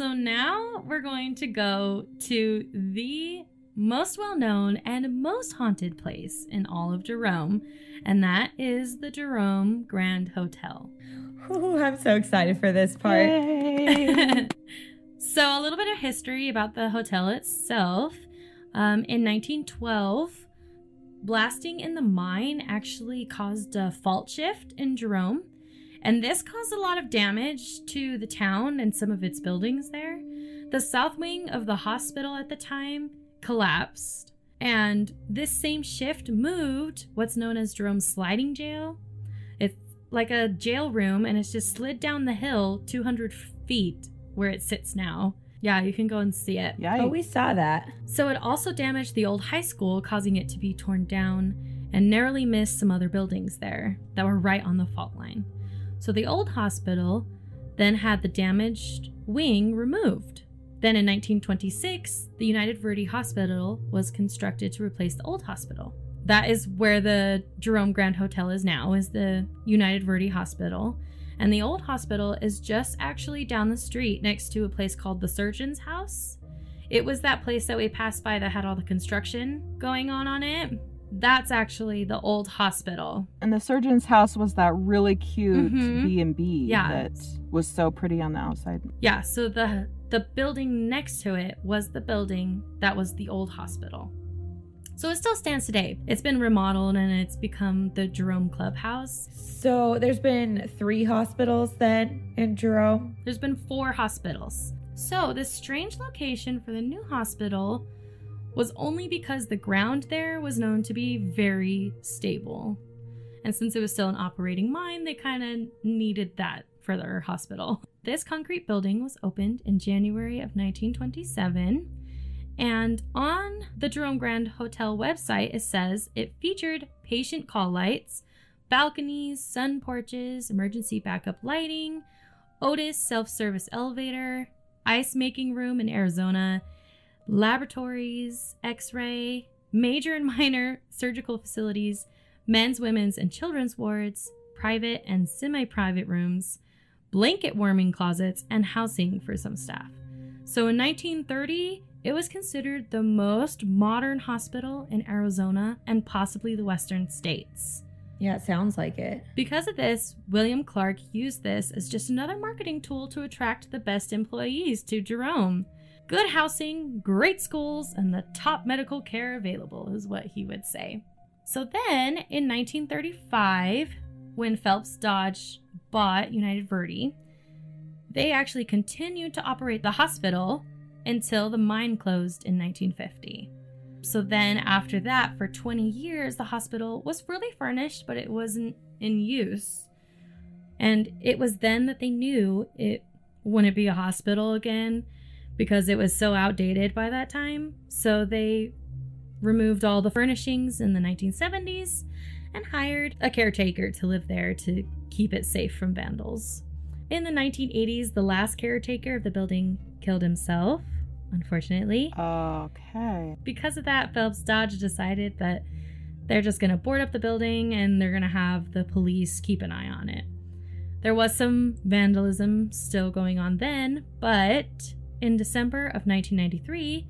So now we're going to go to the most well known and most haunted place in all of Jerome, and that is the Jerome Grand Hotel. Ooh, I'm so excited for this part. So, a little bit of history about the hotel itself. Um, in 1912, blasting in the mine actually caused a fault shift in Jerome, and this caused a lot of damage to the town and some of its buildings there. The south wing of the hospital at the time collapsed, and this same shift moved what's known as Jerome's sliding jail. It's like a jail room, and it's just slid down the hill 200 feet where it sits now. Yeah, you can go and see it. Yikes. Oh, we saw that. So it also damaged the old high school, causing it to be torn down and narrowly missed some other buildings there that were right on the fault line. So the old hospital then had the damaged wing removed. Then in 1926, the United Verde Hospital was constructed to replace the old hospital. That is where the Jerome Grand Hotel is now, is the United Verde Hospital. And the old hospital is just actually down the street next to a place called the Surgeon's House. It was that place that we passed by that had all the construction going on on it. That's actually the old hospital. and the surgeon's house was that really cute Mhm. B&B Yeah. that was so pretty on the outside. Yeah, so the the building next to it was the building that was the old hospital. So it still stands today. It's been remodeled and it's become the Jerome Clubhouse. So there's been three hospitals then in Jerome. There's been four hospitals. So this strange location for the new hospital was only because the ground there was known to be very stable. And since it was still an operating mine, they kind of needed that for their hospital. This concrete building was opened in January of 1927. And on the Jerome Grand Hotel website, it says it featured patient call lights, balconies, sun porches, emergency backup lighting, Otis self service elevator, ice making room in Arizona, laboratories, x ray, major and minor surgical facilities, men's, women's, and children's wards, private and semi private rooms, blanket warming closets, and housing for some staff. So in 1930, it was considered the most modern hospital in Arizona and possibly the western states. Yeah, it sounds like it. Because of this, William Clark used this as just another marketing tool to attract the best employees to Jerome. Good housing, great schools, and the top medical care available is what he would say. So then, in 1935, when Phelps Dodge bought United Verde, they actually continued to operate the hospital until the mine closed in 1950. So then, after that, for 20 years, the hospital was fully furnished, but it wasn't in use. And it was then that they knew it wouldn't be a hospital again because it was so outdated by that time. So they removed all the furnishings in the 1970s and hired a caretaker to live there to keep it safe from vandals. In the 1980s, the last caretaker of the building killed himself unfortunately. Okay. Because of that, Phelps Dodge decided that they're just going to board up the building and they're going to have the police keep an eye on it. There was some vandalism still going on then, but in December of 1993,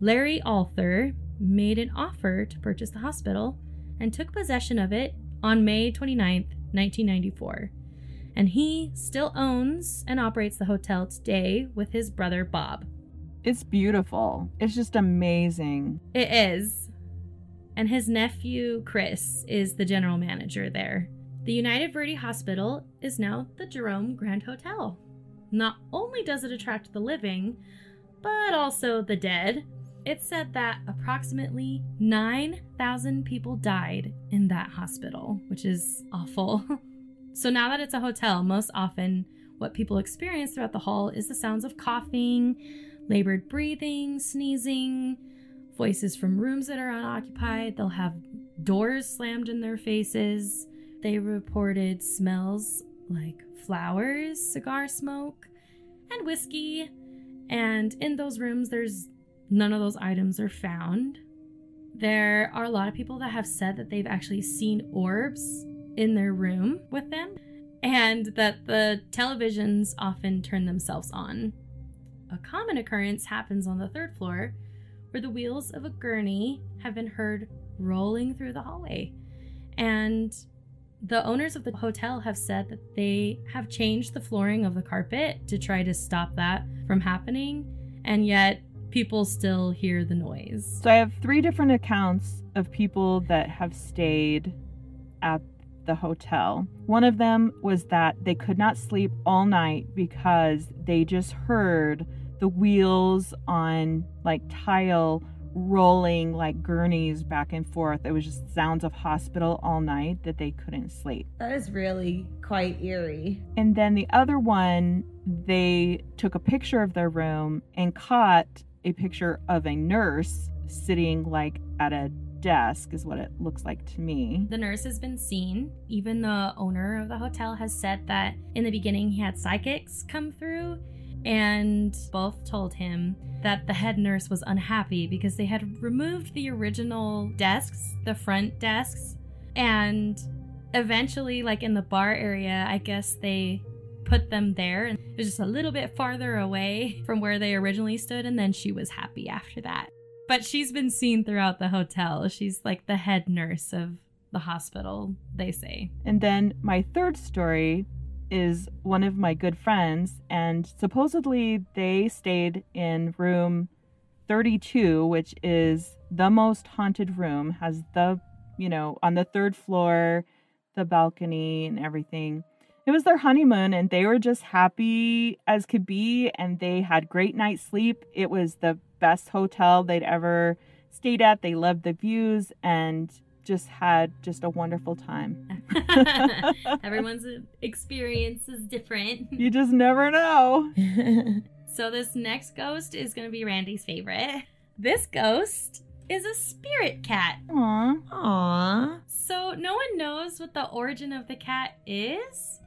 Larry Altherr made an offer to purchase the hospital and took possession of it on May 29, 1994. And he still owns and operates the hotel today with his brother Bob. It's beautiful. It's just amazing. It is. And his nephew, Chris, is the general manager there. The United Verde Hospital is now the Jerome Grand Hotel. Not only does it attract the living, but also the dead. It's said that approximately 9,000 people died in that hospital, which is awful. so now that it's a hotel, most often what people experience throughout the hall is the sounds of coughing, labored breathing, sneezing, voices from rooms that are unoccupied. They'll have doors slammed in their faces. They reported smells like flowers, cigar smoke, and whiskey. And in those rooms, there's none of those items are found. There are a lot of people that have said that they've actually seen orbs in their room with them, and that the televisions often turn themselves on a common occurrence happens on the third floor, where the wheels of a gurney have been heard rolling through the hallway. And the owners of the hotel have said that they have changed the flooring of the carpet to try to stop that from happening, and yet people still hear the noise. So I have three different accounts of people that have stayed at the hotel. One of them was that they could not sleep all night because they just heard the wheels on like tile rolling like gurneys back and forth. It was just sounds of hospital all night that they couldn't sleep. That is really quite eerie. And then the other one, they took a picture of their room and caught a picture of a nurse sitting like at a desk is what it looks like to me. The nurse has been seen. Even the owner of the hotel has said that in the beginning he had psychics come through and both told him that the head nurse was unhappy because they had removed the original desks, the front desks, and eventually like in the bar area, I guess they put them there and it was just a little bit farther away from where they originally stood and then she was happy after that. But she's been seen throughout the hotel. She's like the head nurse of the hospital, they say. And then my third story is one of my good friends, and supposedly they stayed in room 32, which is the most haunted room, has the, you know, on the third floor, the balcony and everything. It was their honeymoon, and they were just happy as could be, and they had great night's sleep. It was the best hotel they'd ever stayed at. They loved the views and just had just a wonderful time. Everyone's experience is different. You just never know. so this next ghost is going to be Randy's favorite. This ghost is a spirit cat. Aww. Aww. So no one knows what the origin of the cat is,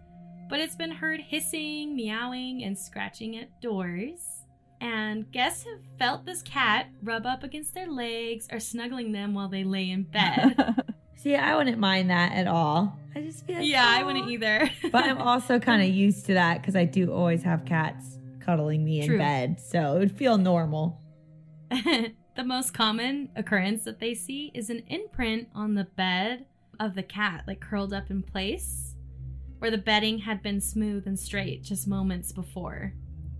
but it's been heard hissing, meowing, and scratching at doors. And guests have felt this cat rub up against their legs or snuggling them while they lay in bed. See, I wouldn't mind that at all. I just feel like, yeah, I wouldn't either. But I'm also kind of used to that because I do always have cats cuddling me in True. bed, so it would feel normal. the most common occurrence that they see is an imprint on the bed of the cat, like curled up in place, where the bedding had been smooth and straight just moments before.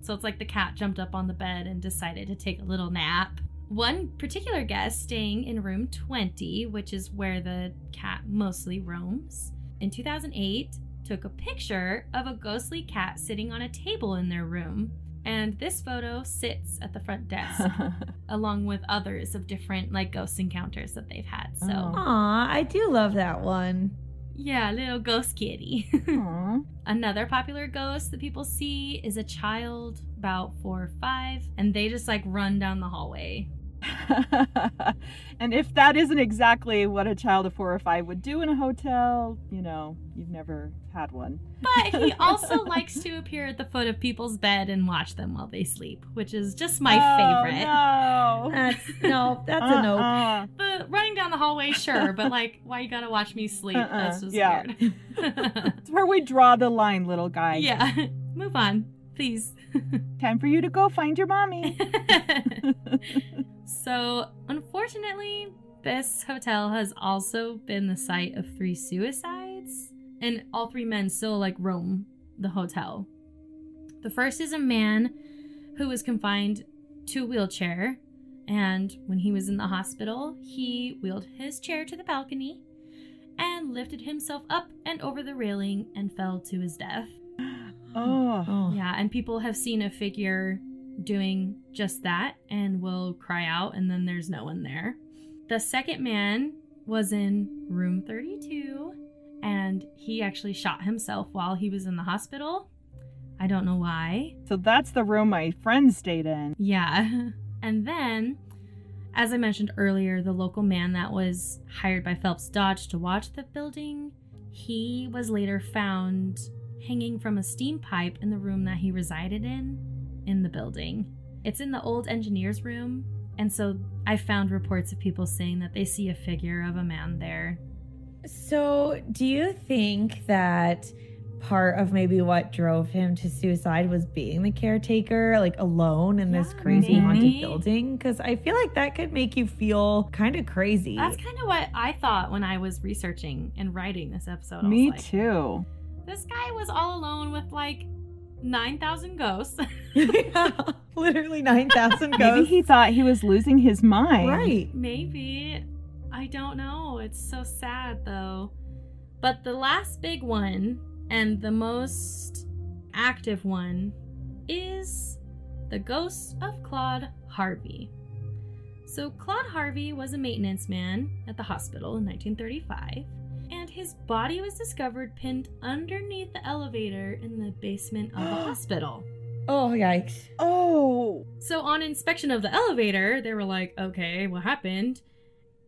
So it's like the cat jumped up on the bed and decided to take a little nap. One particular guest staying in room 20, which is where the cat mostly roams, in 2008 took a picture of a ghostly cat sitting on a table in their room. And this photo sits at the front desk along with others of different like ghost encounters that they've had. So Oh. Aw, I do love that one. Yeah, little ghost kitty. Another popular ghost that people see is a child about four or five, and they just like run down the hallway. and if that isn't exactly what a child of four or five would do in a hotel, you know, you've never had one. But he also likes to appear at the foot of people's bed and watch them while they sleep, which is just my Oh, favorite. No. That's no, that's a no. Uh-uh. The running down the hallway, sure, but like, why you gotta watch me sleep? Uh-uh, That's just yeah. weird. It's where we draw the line, little guy. yeah, move on, please. Time for you to go find your mommy. So, unfortunately, this hotel has also been the site of three suicides, and all three men still like roam the hotel. The first is a man who was confined to a wheelchair, and when he was in the hospital, he wheeled his chair to the balcony and lifted himself up and over the railing and fell to his death. Oh. Oh. Yeah, and people have seen a figure doing just that and will cry out, and then there's no one there. The second man was in room 32, and he actually shot himself while he was in the hospital. I don't know why. So that's the room my friend stayed in. Yeah. And then, as I mentioned earlier, the local man that was hired by Phelps Dodge to watch the building, he was later found hanging from a steam pipe in the room that he resided in in the building. It's in the old engineer's room, and so I found reports of people saying that they see a figure of a man there. So, do you think that part of maybe what drove him to suicide was being the caretaker, like alone in this Yeah, crazy haunted building? Because I feel like that could make you feel kind of crazy. That's kind of what I thought when I was researching and writing this episode. Me like, too. This guy was all alone with like 9,000 ghosts. Yeah, literally 9,000 Maybe ghosts. he thought he was losing his mind. right. Maybe. I don't know. It's so sad though. But the last big one and the most active one is the ghost of Claude Harvey. So, Claude Harvey was a maintenance man at the hospital in 1935, and his body was discovered pinned underneath the elevator in the basement of the hospital. Oh, yikes. Oh. So on inspection of the elevator, they were like, okay, what happened?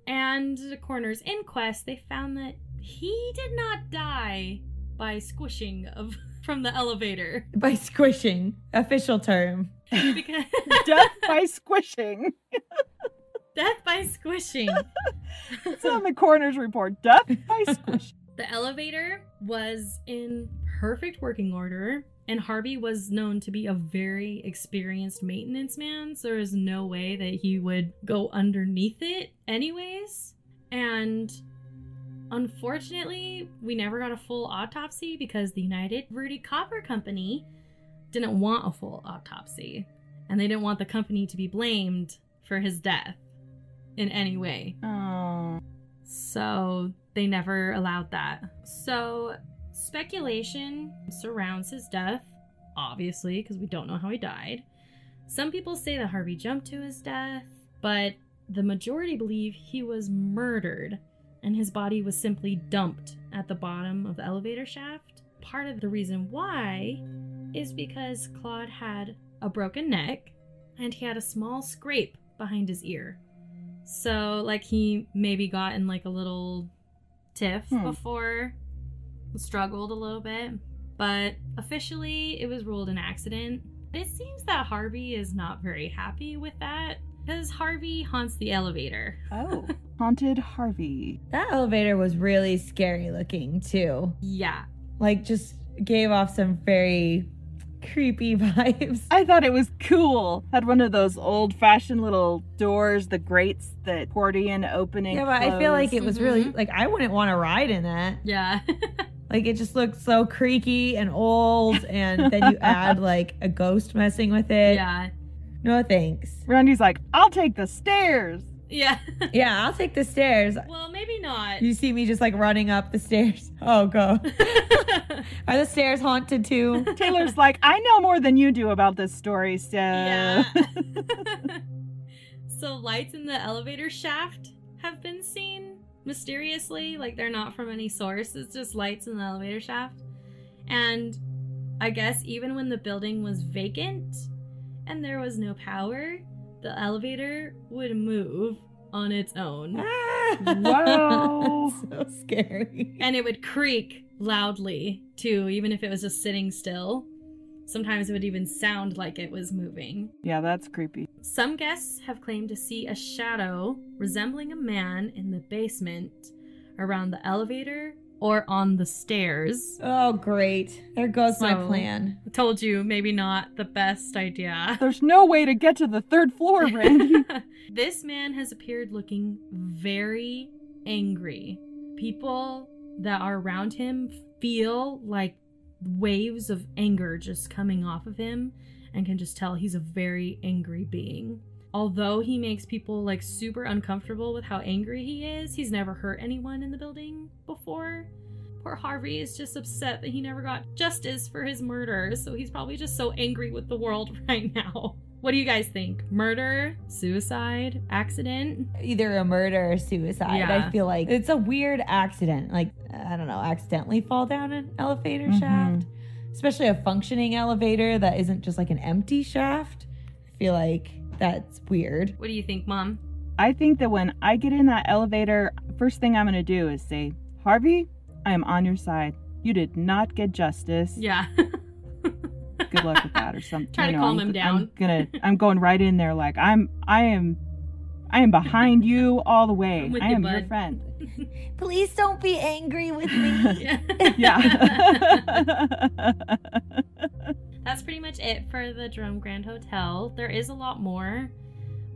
And the coroner's inquest, they found that he did not die by squishing of from the elevator. By squishing, official term. Because Death by squishing. Death by squishing. It's on the coroner's report. Death by squishing. The elevator was in perfect working order, and Harvey was known to be a very experienced maintenance man, so there was no way that he would go underneath it, anyways. And unfortunately, we never got a full autopsy because the United Verde Copper Company didn't want a full autopsy, and they didn't want the company to be blamed for his death in any way. Oh. So they never allowed that. So speculation surrounds his death, obviously, because we don't know how he died. Some people say that Harvey jumped to his death, but the majority believe he was murdered and his body was simply dumped at the bottom of the elevator shaft. Part of the reason why is because Claude had a broken neck and he had a small scrape behind his ear. So, like, he maybe got in like a little tiff Hmm. before, struggled a little bit. But officially, it was ruled an accident. It seems that Harvey is not very happy with that because Harvey haunts the elevator. Oh. Haunted Harvey. That elevator was really scary looking too. Yeah. Like just gave off some very creepy vibes. I thought it was cool. Had one of those old fashioned little doors, the grates that accordion opening. Yeah, but I feel like it was really Mhm. like I wouldn't want to ride in that. Yeah. Like it just looked so creaky and old, and then you add like a ghost messing with it. yeah. No thanks. Randy's like, I'll take the stairs. Yeah. Yeah, I'll take the stairs. well, maybe not. You see me just like running up the stairs. Oh, go. Are the stairs haunted too? Taylor's like, I know more than you do about this story, so. Yeah. so lights in the elevator shaft have been seen mysteriously, like they're not from any source. It's just lights in the elevator shaft. And I guess even when the building was vacant and there was no power, the elevator would move on its own. Ah, whoa. so scary. And it would creak loudly too, even if it was just sitting still. Sometimes it would even sound like it was moving. yeah, that's creepy. Some guests have claimed to see a shadow resembling a man in the basement, around the elevator, or on the stairs. Oh, great. There goes my plan. I told you, maybe not the best idea. There's no way to get to the third floor, Randy. this man has appeared looking very angry. People that are around him feel like waves of anger just coming off of him and can just tell he's a very angry being. Although he makes people like super uncomfortable with how angry he is, he's never hurt anyone in the building before. Poor Harvey is just upset that he never got justice for his murder, so he's probably just so angry with the world right now. What do you guys think? Murder, suicide, accident? Either a murder or suicide. Yeah. I feel like it's a weird accident. Like, I don't know, accidentally fall down an elevator Mhm. shaft. Especially a functioning elevator that isn't just like an empty shaft. I feel like that's weird. What do you think, Mom? I think that when I get in that elevator, first thing I'm going to do is say, Harvey, I am on your side. You did not get justice. Yeah. Good luck with that or something. Try to You know, calm I'm, him down. I'm gonna I'm going right in there like I'm I am I am behind you all the way. I'm with I you, am your friend. Please don't be angry with me. yeah. Yeah. That's pretty much it for the Jerome Grand Hotel. There is a lot more,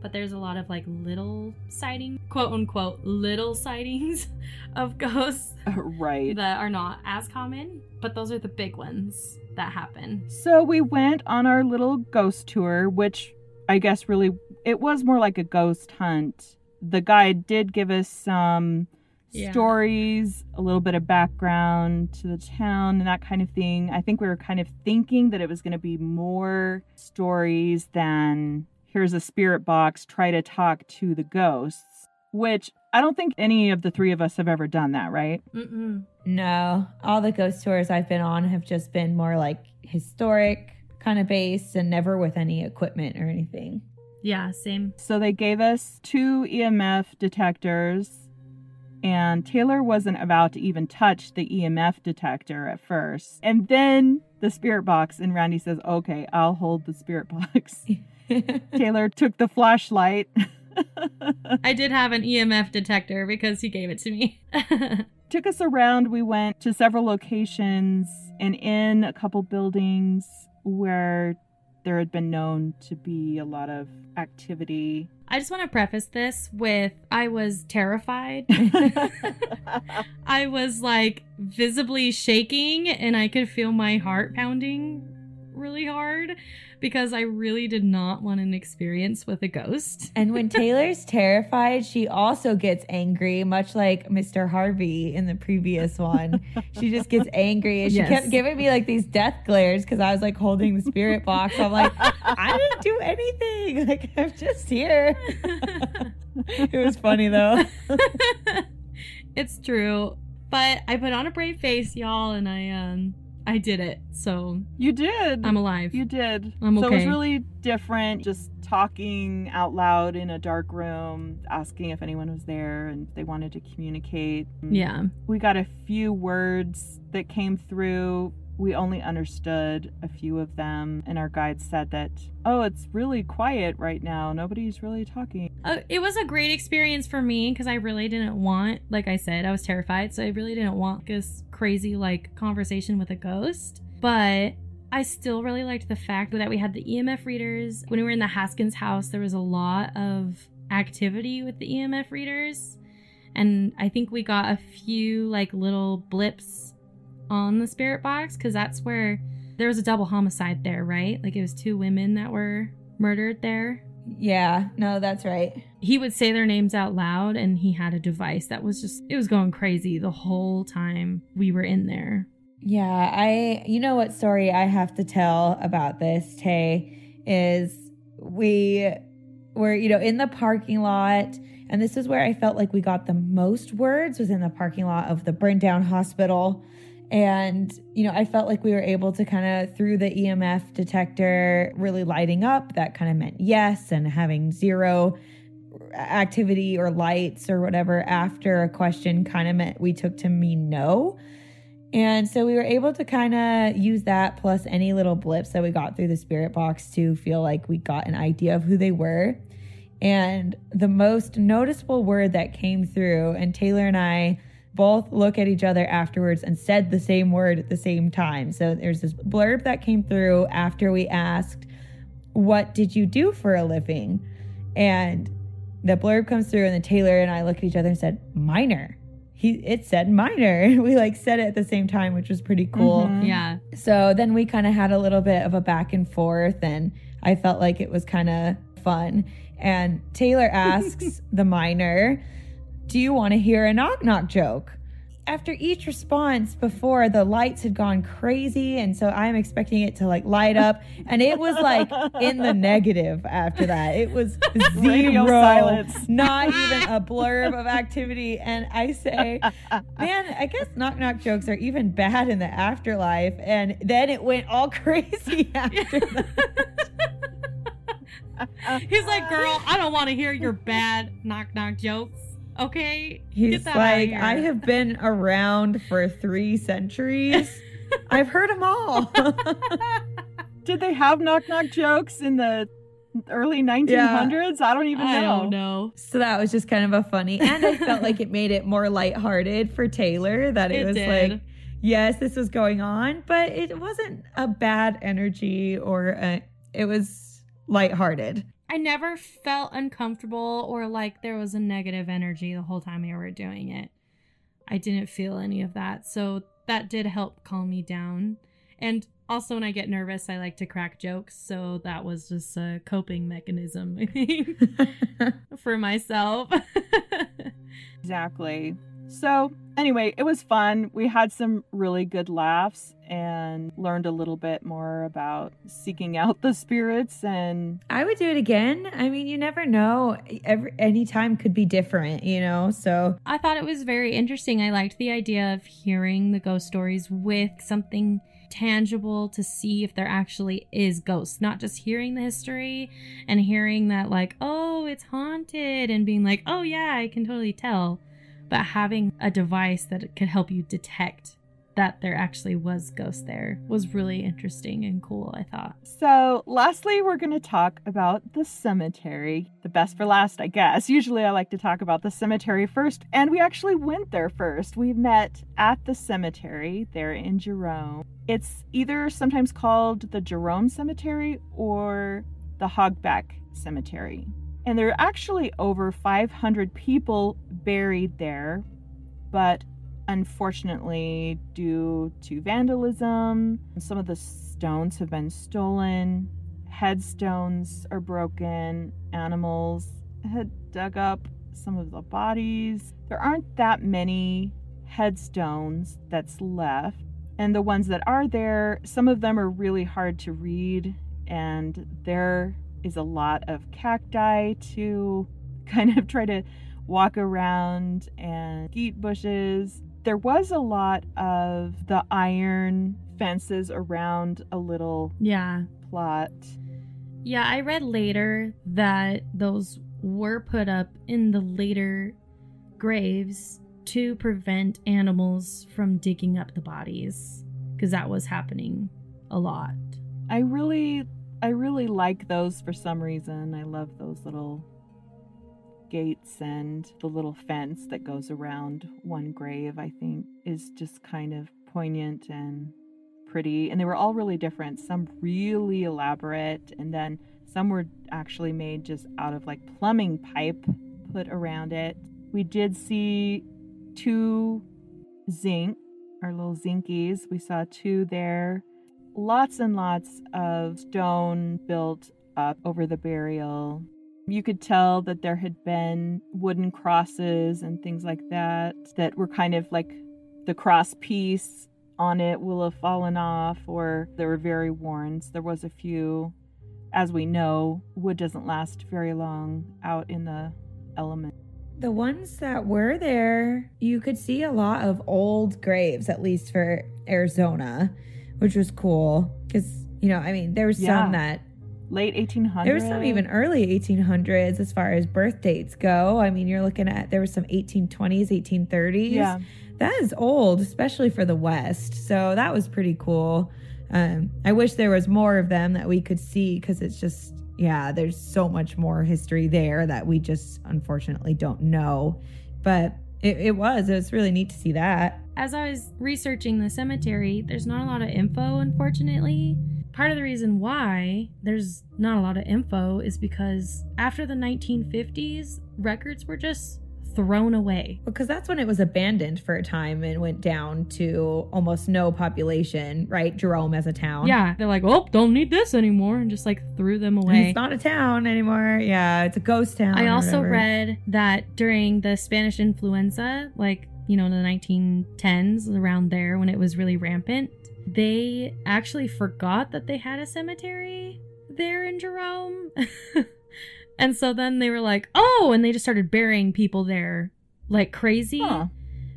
but there's a lot of like little sighting, quote unquote, little sightings of ghosts right. that are not as common, but those are the big ones that happen. So we went on our little ghost tour, which I guess really it was more like a ghost hunt. The guide did give us some Yeah. stories, a little bit of background to the town and that kind of thing. I think we were kind of thinking that it was going to be more stories than here's a spirit box, try to talk to the ghosts, which I don't think any of the three of us have ever done that, right? Mm-mm. No, all the ghost tours I've been on have just been more like historic kind of based and never with any equipment or anything. Yeah, same. So they gave us two EMF detectors, and Taylor wasn't about to even touch the EMF detector at first. And then the spirit box, and Randy says, Okay, I'll hold the spirit box. Taylor took the flashlight. I did have an EMF detector because he gave it to me. took us around. We went to several locations and in a couple buildings where there had been known to be a lot of activity. I just want to preface this with I was terrified. I was like visibly shaking and I could feel my heart pounding really hard because I really did not want an experience with a ghost. and when Taylor's terrified, she also gets angry, much like Mr. Harvey in the previous one. she just gets angry and she Yes. kept giving me like these death glares because I was like holding the spirit box. I'm like, I didn't do anything. Like, I'm just here. it was funny though. it's true. But I put on a brave face, y'all, and I um I did it. So You did. I'm alive. You did. I'm okay. So it was really different just talking out loud in a dark room, asking if anyone was there and they wanted to communicate. yeah. We got a few words that came through. we only understood a few of them, and our guide said that, oh, it's really quiet right now. Nobody's really talking. Uh, it was a great experience for me because I really didn't want, like I said, I was terrified. So I really didn't want this crazy, like, conversation with a ghost. But I still really liked the fact that we had the EMF readers. When we were in the Haskins house, there was a lot of activity with the EMF readers. And I think we got a few, like, little blips on the spirit box because that's where there was a double homicide there, right? Like it was two women that were murdered there. Yeah, no, that's right. He would say their names out loud and he had a device that was just, it was going crazy the whole time we were in there. Yeah, I, you know what story I have to tell about this, Tay, is we were, you know, in the parking lot. And this is where I felt like we got the most words was in the parking lot of the burned down hospital and, you know, I felt like we were able to kind of, through the EMF detector, really lighting up. That kind of meant yes, and having zero activity or lights or whatever after a question kind of meant we took to mean no. And so we were able to kind of use that plus any little blips that we got through the spirit box to feel like we got an idea of who they were. And the most noticeable word that came through, and Taylor and I both look at each other afterwards and said the same word at the same time. So there's this blurb that came through after we asked, What did you do for a living? And the blurb comes through, and then Taylor and I look at each other and said, Miner. He, it said miner. We like said it at the same time, which was pretty cool. Mm-hmm. Yeah. So then we kind of had a little bit of a back and forth, and I felt like it was kind of fun. And Taylor asks the miner, do you want to hear a knock knock joke? After each response before the lights had gone crazy and so I'm expecting it to like light up and it was like in the negative after that. It was zero silence. Not even a blurb of activity and I say, "Man, I guess knock knock jokes are even bad in the afterlife." And then it went all crazy after that. He's like, "Girl, I don't want to hear your bad knock knock jokes." Okay. He's like, I have been around for three centuries. I've heard them all. Did they have knock knock jokes in the early 1900s? Yeah. I don't even know. I don't know. So that was just kind of a funny, and I felt like it made it more lighthearted for Taylor that it, it was did. like, yes, this was going on, but it wasn't a bad energy or a, it was lighthearted. I never felt uncomfortable or like there was a negative energy the whole time we were doing it. I didn't feel any of that. So that did help calm me down. And also, when I get nervous, I like to crack jokes. So that was just a coping mechanism, I think, for myself. exactly. So, anyway, it was fun. We had some really good laughs and learned a little bit more about seeking out the spirits and I would do it again. I mean, you never know. Every any time could be different, you know. So, I thought it was very interesting. I liked the idea of hearing the ghost stories with something tangible to see if there actually is ghosts, not just hearing the history and hearing that like, "Oh, it's haunted" and being like, "Oh yeah, I can totally tell." but having a device that could help you detect that there actually was ghosts there was really interesting and cool, I thought. So, lastly, we're going to talk about the cemetery. The best for last, I guess. Usually, I like to talk about the cemetery first, and we actually went there first. We met at the cemetery there in Jerome. It's either sometimes called the Jerome Cemetery or the Hogback Cemetery. And there are actually over 500 people buried there, but unfortunately, due to vandalism, some of the stones have been stolen, headstones are broken, animals had dug up some of the bodies. There aren't that many headstones that's left. And the ones that are there, some of them are really hard to read and they're a lot of cacti to kind of try to walk around and skeet bushes. There was a lot of the iron fences around a little yeah plot. Yeah, I read later that those were put up in the later graves to prevent animals from digging up the bodies. because that was happening a lot. I really I really like those for some reason. I love those little gates and the little fence that goes around one grave, I think, is just kind of poignant and pretty. And they were all really different. Some really elaborate, and then some were actually made just out of like plumbing pipe put around it. We did see two zinc, our little zinkies. We saw two there. Lots and lots of stone built up over the burial. You could tell that there had been wooden crosses and things like that that were kind of like the cross piece on it will have fallen off or they were very worn. So there was a few. As we know, wood doesn't last very long out in the element. The ones that were there, you could see a lot of old graves, at least for Arizona, which was cool. Because, you know, I mean, there was Yeah. some that Late 1800s. There was some even early 1800s as far as birth dates go. I mean, you're looking at there was some 1820s, 1830s. Yeah. That is old, especially for the West. So that was pretty cool. Um, I wish there was more of them that we could see because it's just, yeah, there's so much more history there that we just unfortunately don't know. But it, it was, it was really neat to see that. As I was researching the cemetery, there's not a lot of info, unfortunately. Part of the reason why there's not a lot of info is because after the 1950s, records were just thrown away. Because that's when it was abandoned for a time and went down to almost no population, right? Jerome as a town. Yeah, they're like, oh, don't need this anymore, and just like threw them away. It's not a town anymore. Yeah, it's a ghost town. I also whatever. read that during the Spanish influenza, like, you know, in the 1910s, around there when it was really rampant, they actually forgot that they had a cemetery there in Jerome. and so then they were like, oh, and they just started burying people there like crazy Huh.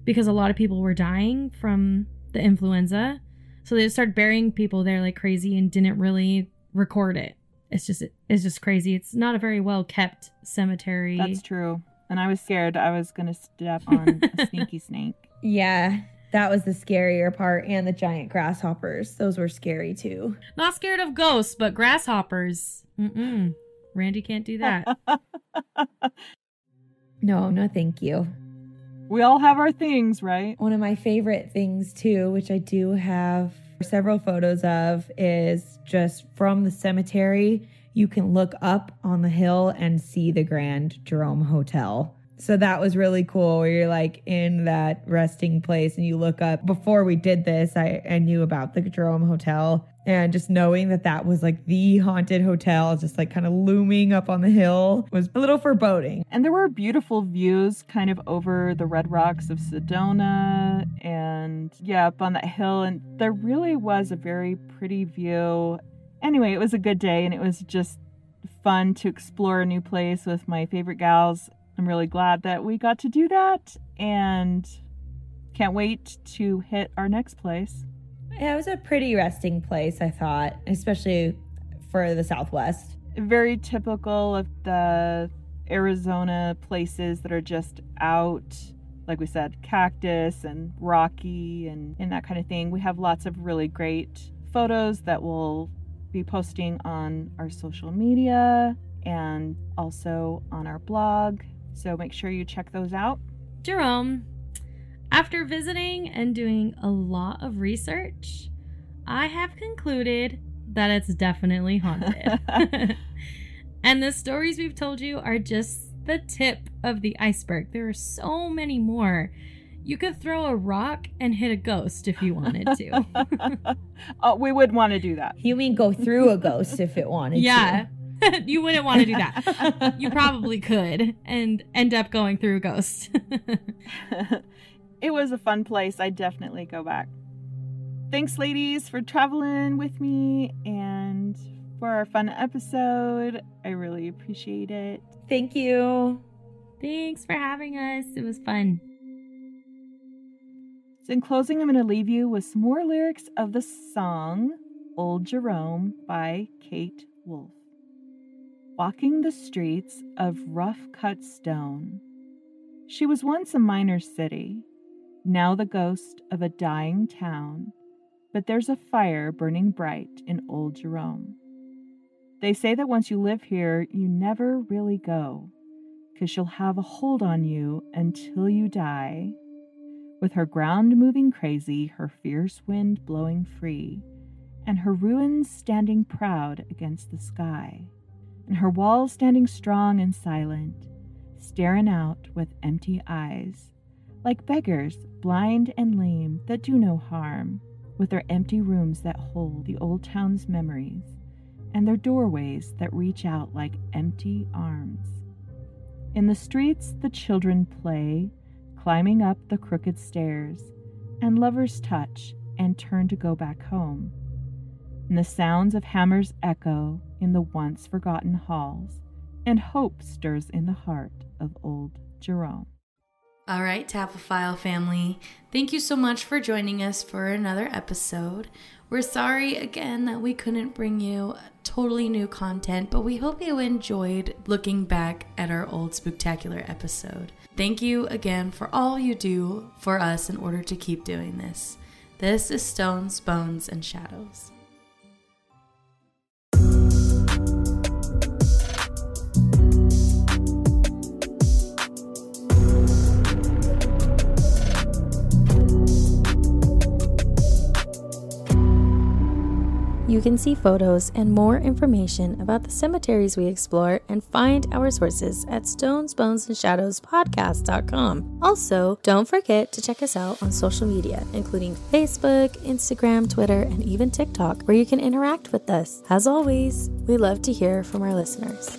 because a lot of people were dying from the influenza. So they just started burying people there like crazy and didn't really record it. It's just it's just crazy. It's not a very well kept cemetery. That's true. And I was scared I was going to step on a sneaky snake. Yeah, that was the scarier part, and the giant grasshoppers. Those were scary too. Not scared of ghosts, but grasshoppers. Mm-mm. Randy can't do that. No, no, thank you. we all have our things, right? One of my favorite things, too, which I do have several photos of, is just from the cemetery. You can look up on the hill and see the Grand Jerome Hotel. So that was really cool where you're like in that resting place and you look up. Before we did this, I, I knew about the Jerome Hotel and just knowing that that was like the haunted hotel, just like kind of looming up on the hill was a little foreboding. And there were beautiful views kind of over the red rocks of Sedona and yeah, up on that hill. And there really was a very pretty view. Anyway, it was a good day and it was just fun to explore a new place with my favorite gals. I'm really glad that we got to do that and can't wait to hit our next place. Yeah, it was a pretty resting place, I thought, especially for the Southwest. very typical of the Arizona places that are just out, like we said, cactus and rocky and, and that kind of thing. We have lots of really great photos that we'll be posting on our social media and also on our blog. So make sure you check those out. Jerome, after visiting and doing a lot of research, I have concluded that it's definitely haunted. and the stories we've told you are just the tip of the iceberg. There are so many more. You could throw a rock and hit a ghost if you wanted to. oh, we would want to do that. You mean go through a ghost if it wanted yeah. you wouldn't want to do that. You probably could and end up going through ghosts. it was a fun place. I'd definitely go back. Thanks, ladies, for traveling with me and for our fun episode. I really appreciate it. Thank you. Thanks for having us. It was fun. So, in closing, I'm going to leave you with some more lyrics of the song Old Jerome by Kate Wolf. Walking the streets of rough cut stone, she was once a minor city, now the ghost of a dying town, but there's a fire burning bright in Old Jerome. They say that once you live here, you never really go, because she'll have a hold on you until you die. With her ground moving crazy, her fierce wind blowing free, and her ruins standing proud against the sky, and her walls standing strong and silent, staring out with empty eyes, like beggars, blind and lame, that do no harm, with their empty rooms that hold the old town's memories, and their doorways that reach out like empty arms. In the streets, the children play, climbing up the crooked stairs, and lovers touch and turn to go back home. And the sounds of hammers echo in the once forgotten halls, and hope stirs in the heart of old Jerome. All right, Taphophile family, thank you so much for joining us for another episode. We're sorry again that we couldn't bring you totally new content, but we hope you enjoyed looking back at our old spectacular episode. Thank you again for all you do for us in order to keep doing this. This is Stones, Bones, and Shadows. You can see photos and more information about the cemeteries we explore and find our sources at Stones, Bones, and Shadows podcast.com. Also, don't forget to check us out on social media, including Facebook, Instagram, Twitter, and even TikTok, where you can interact with us. As always, we love to hear from our listeners.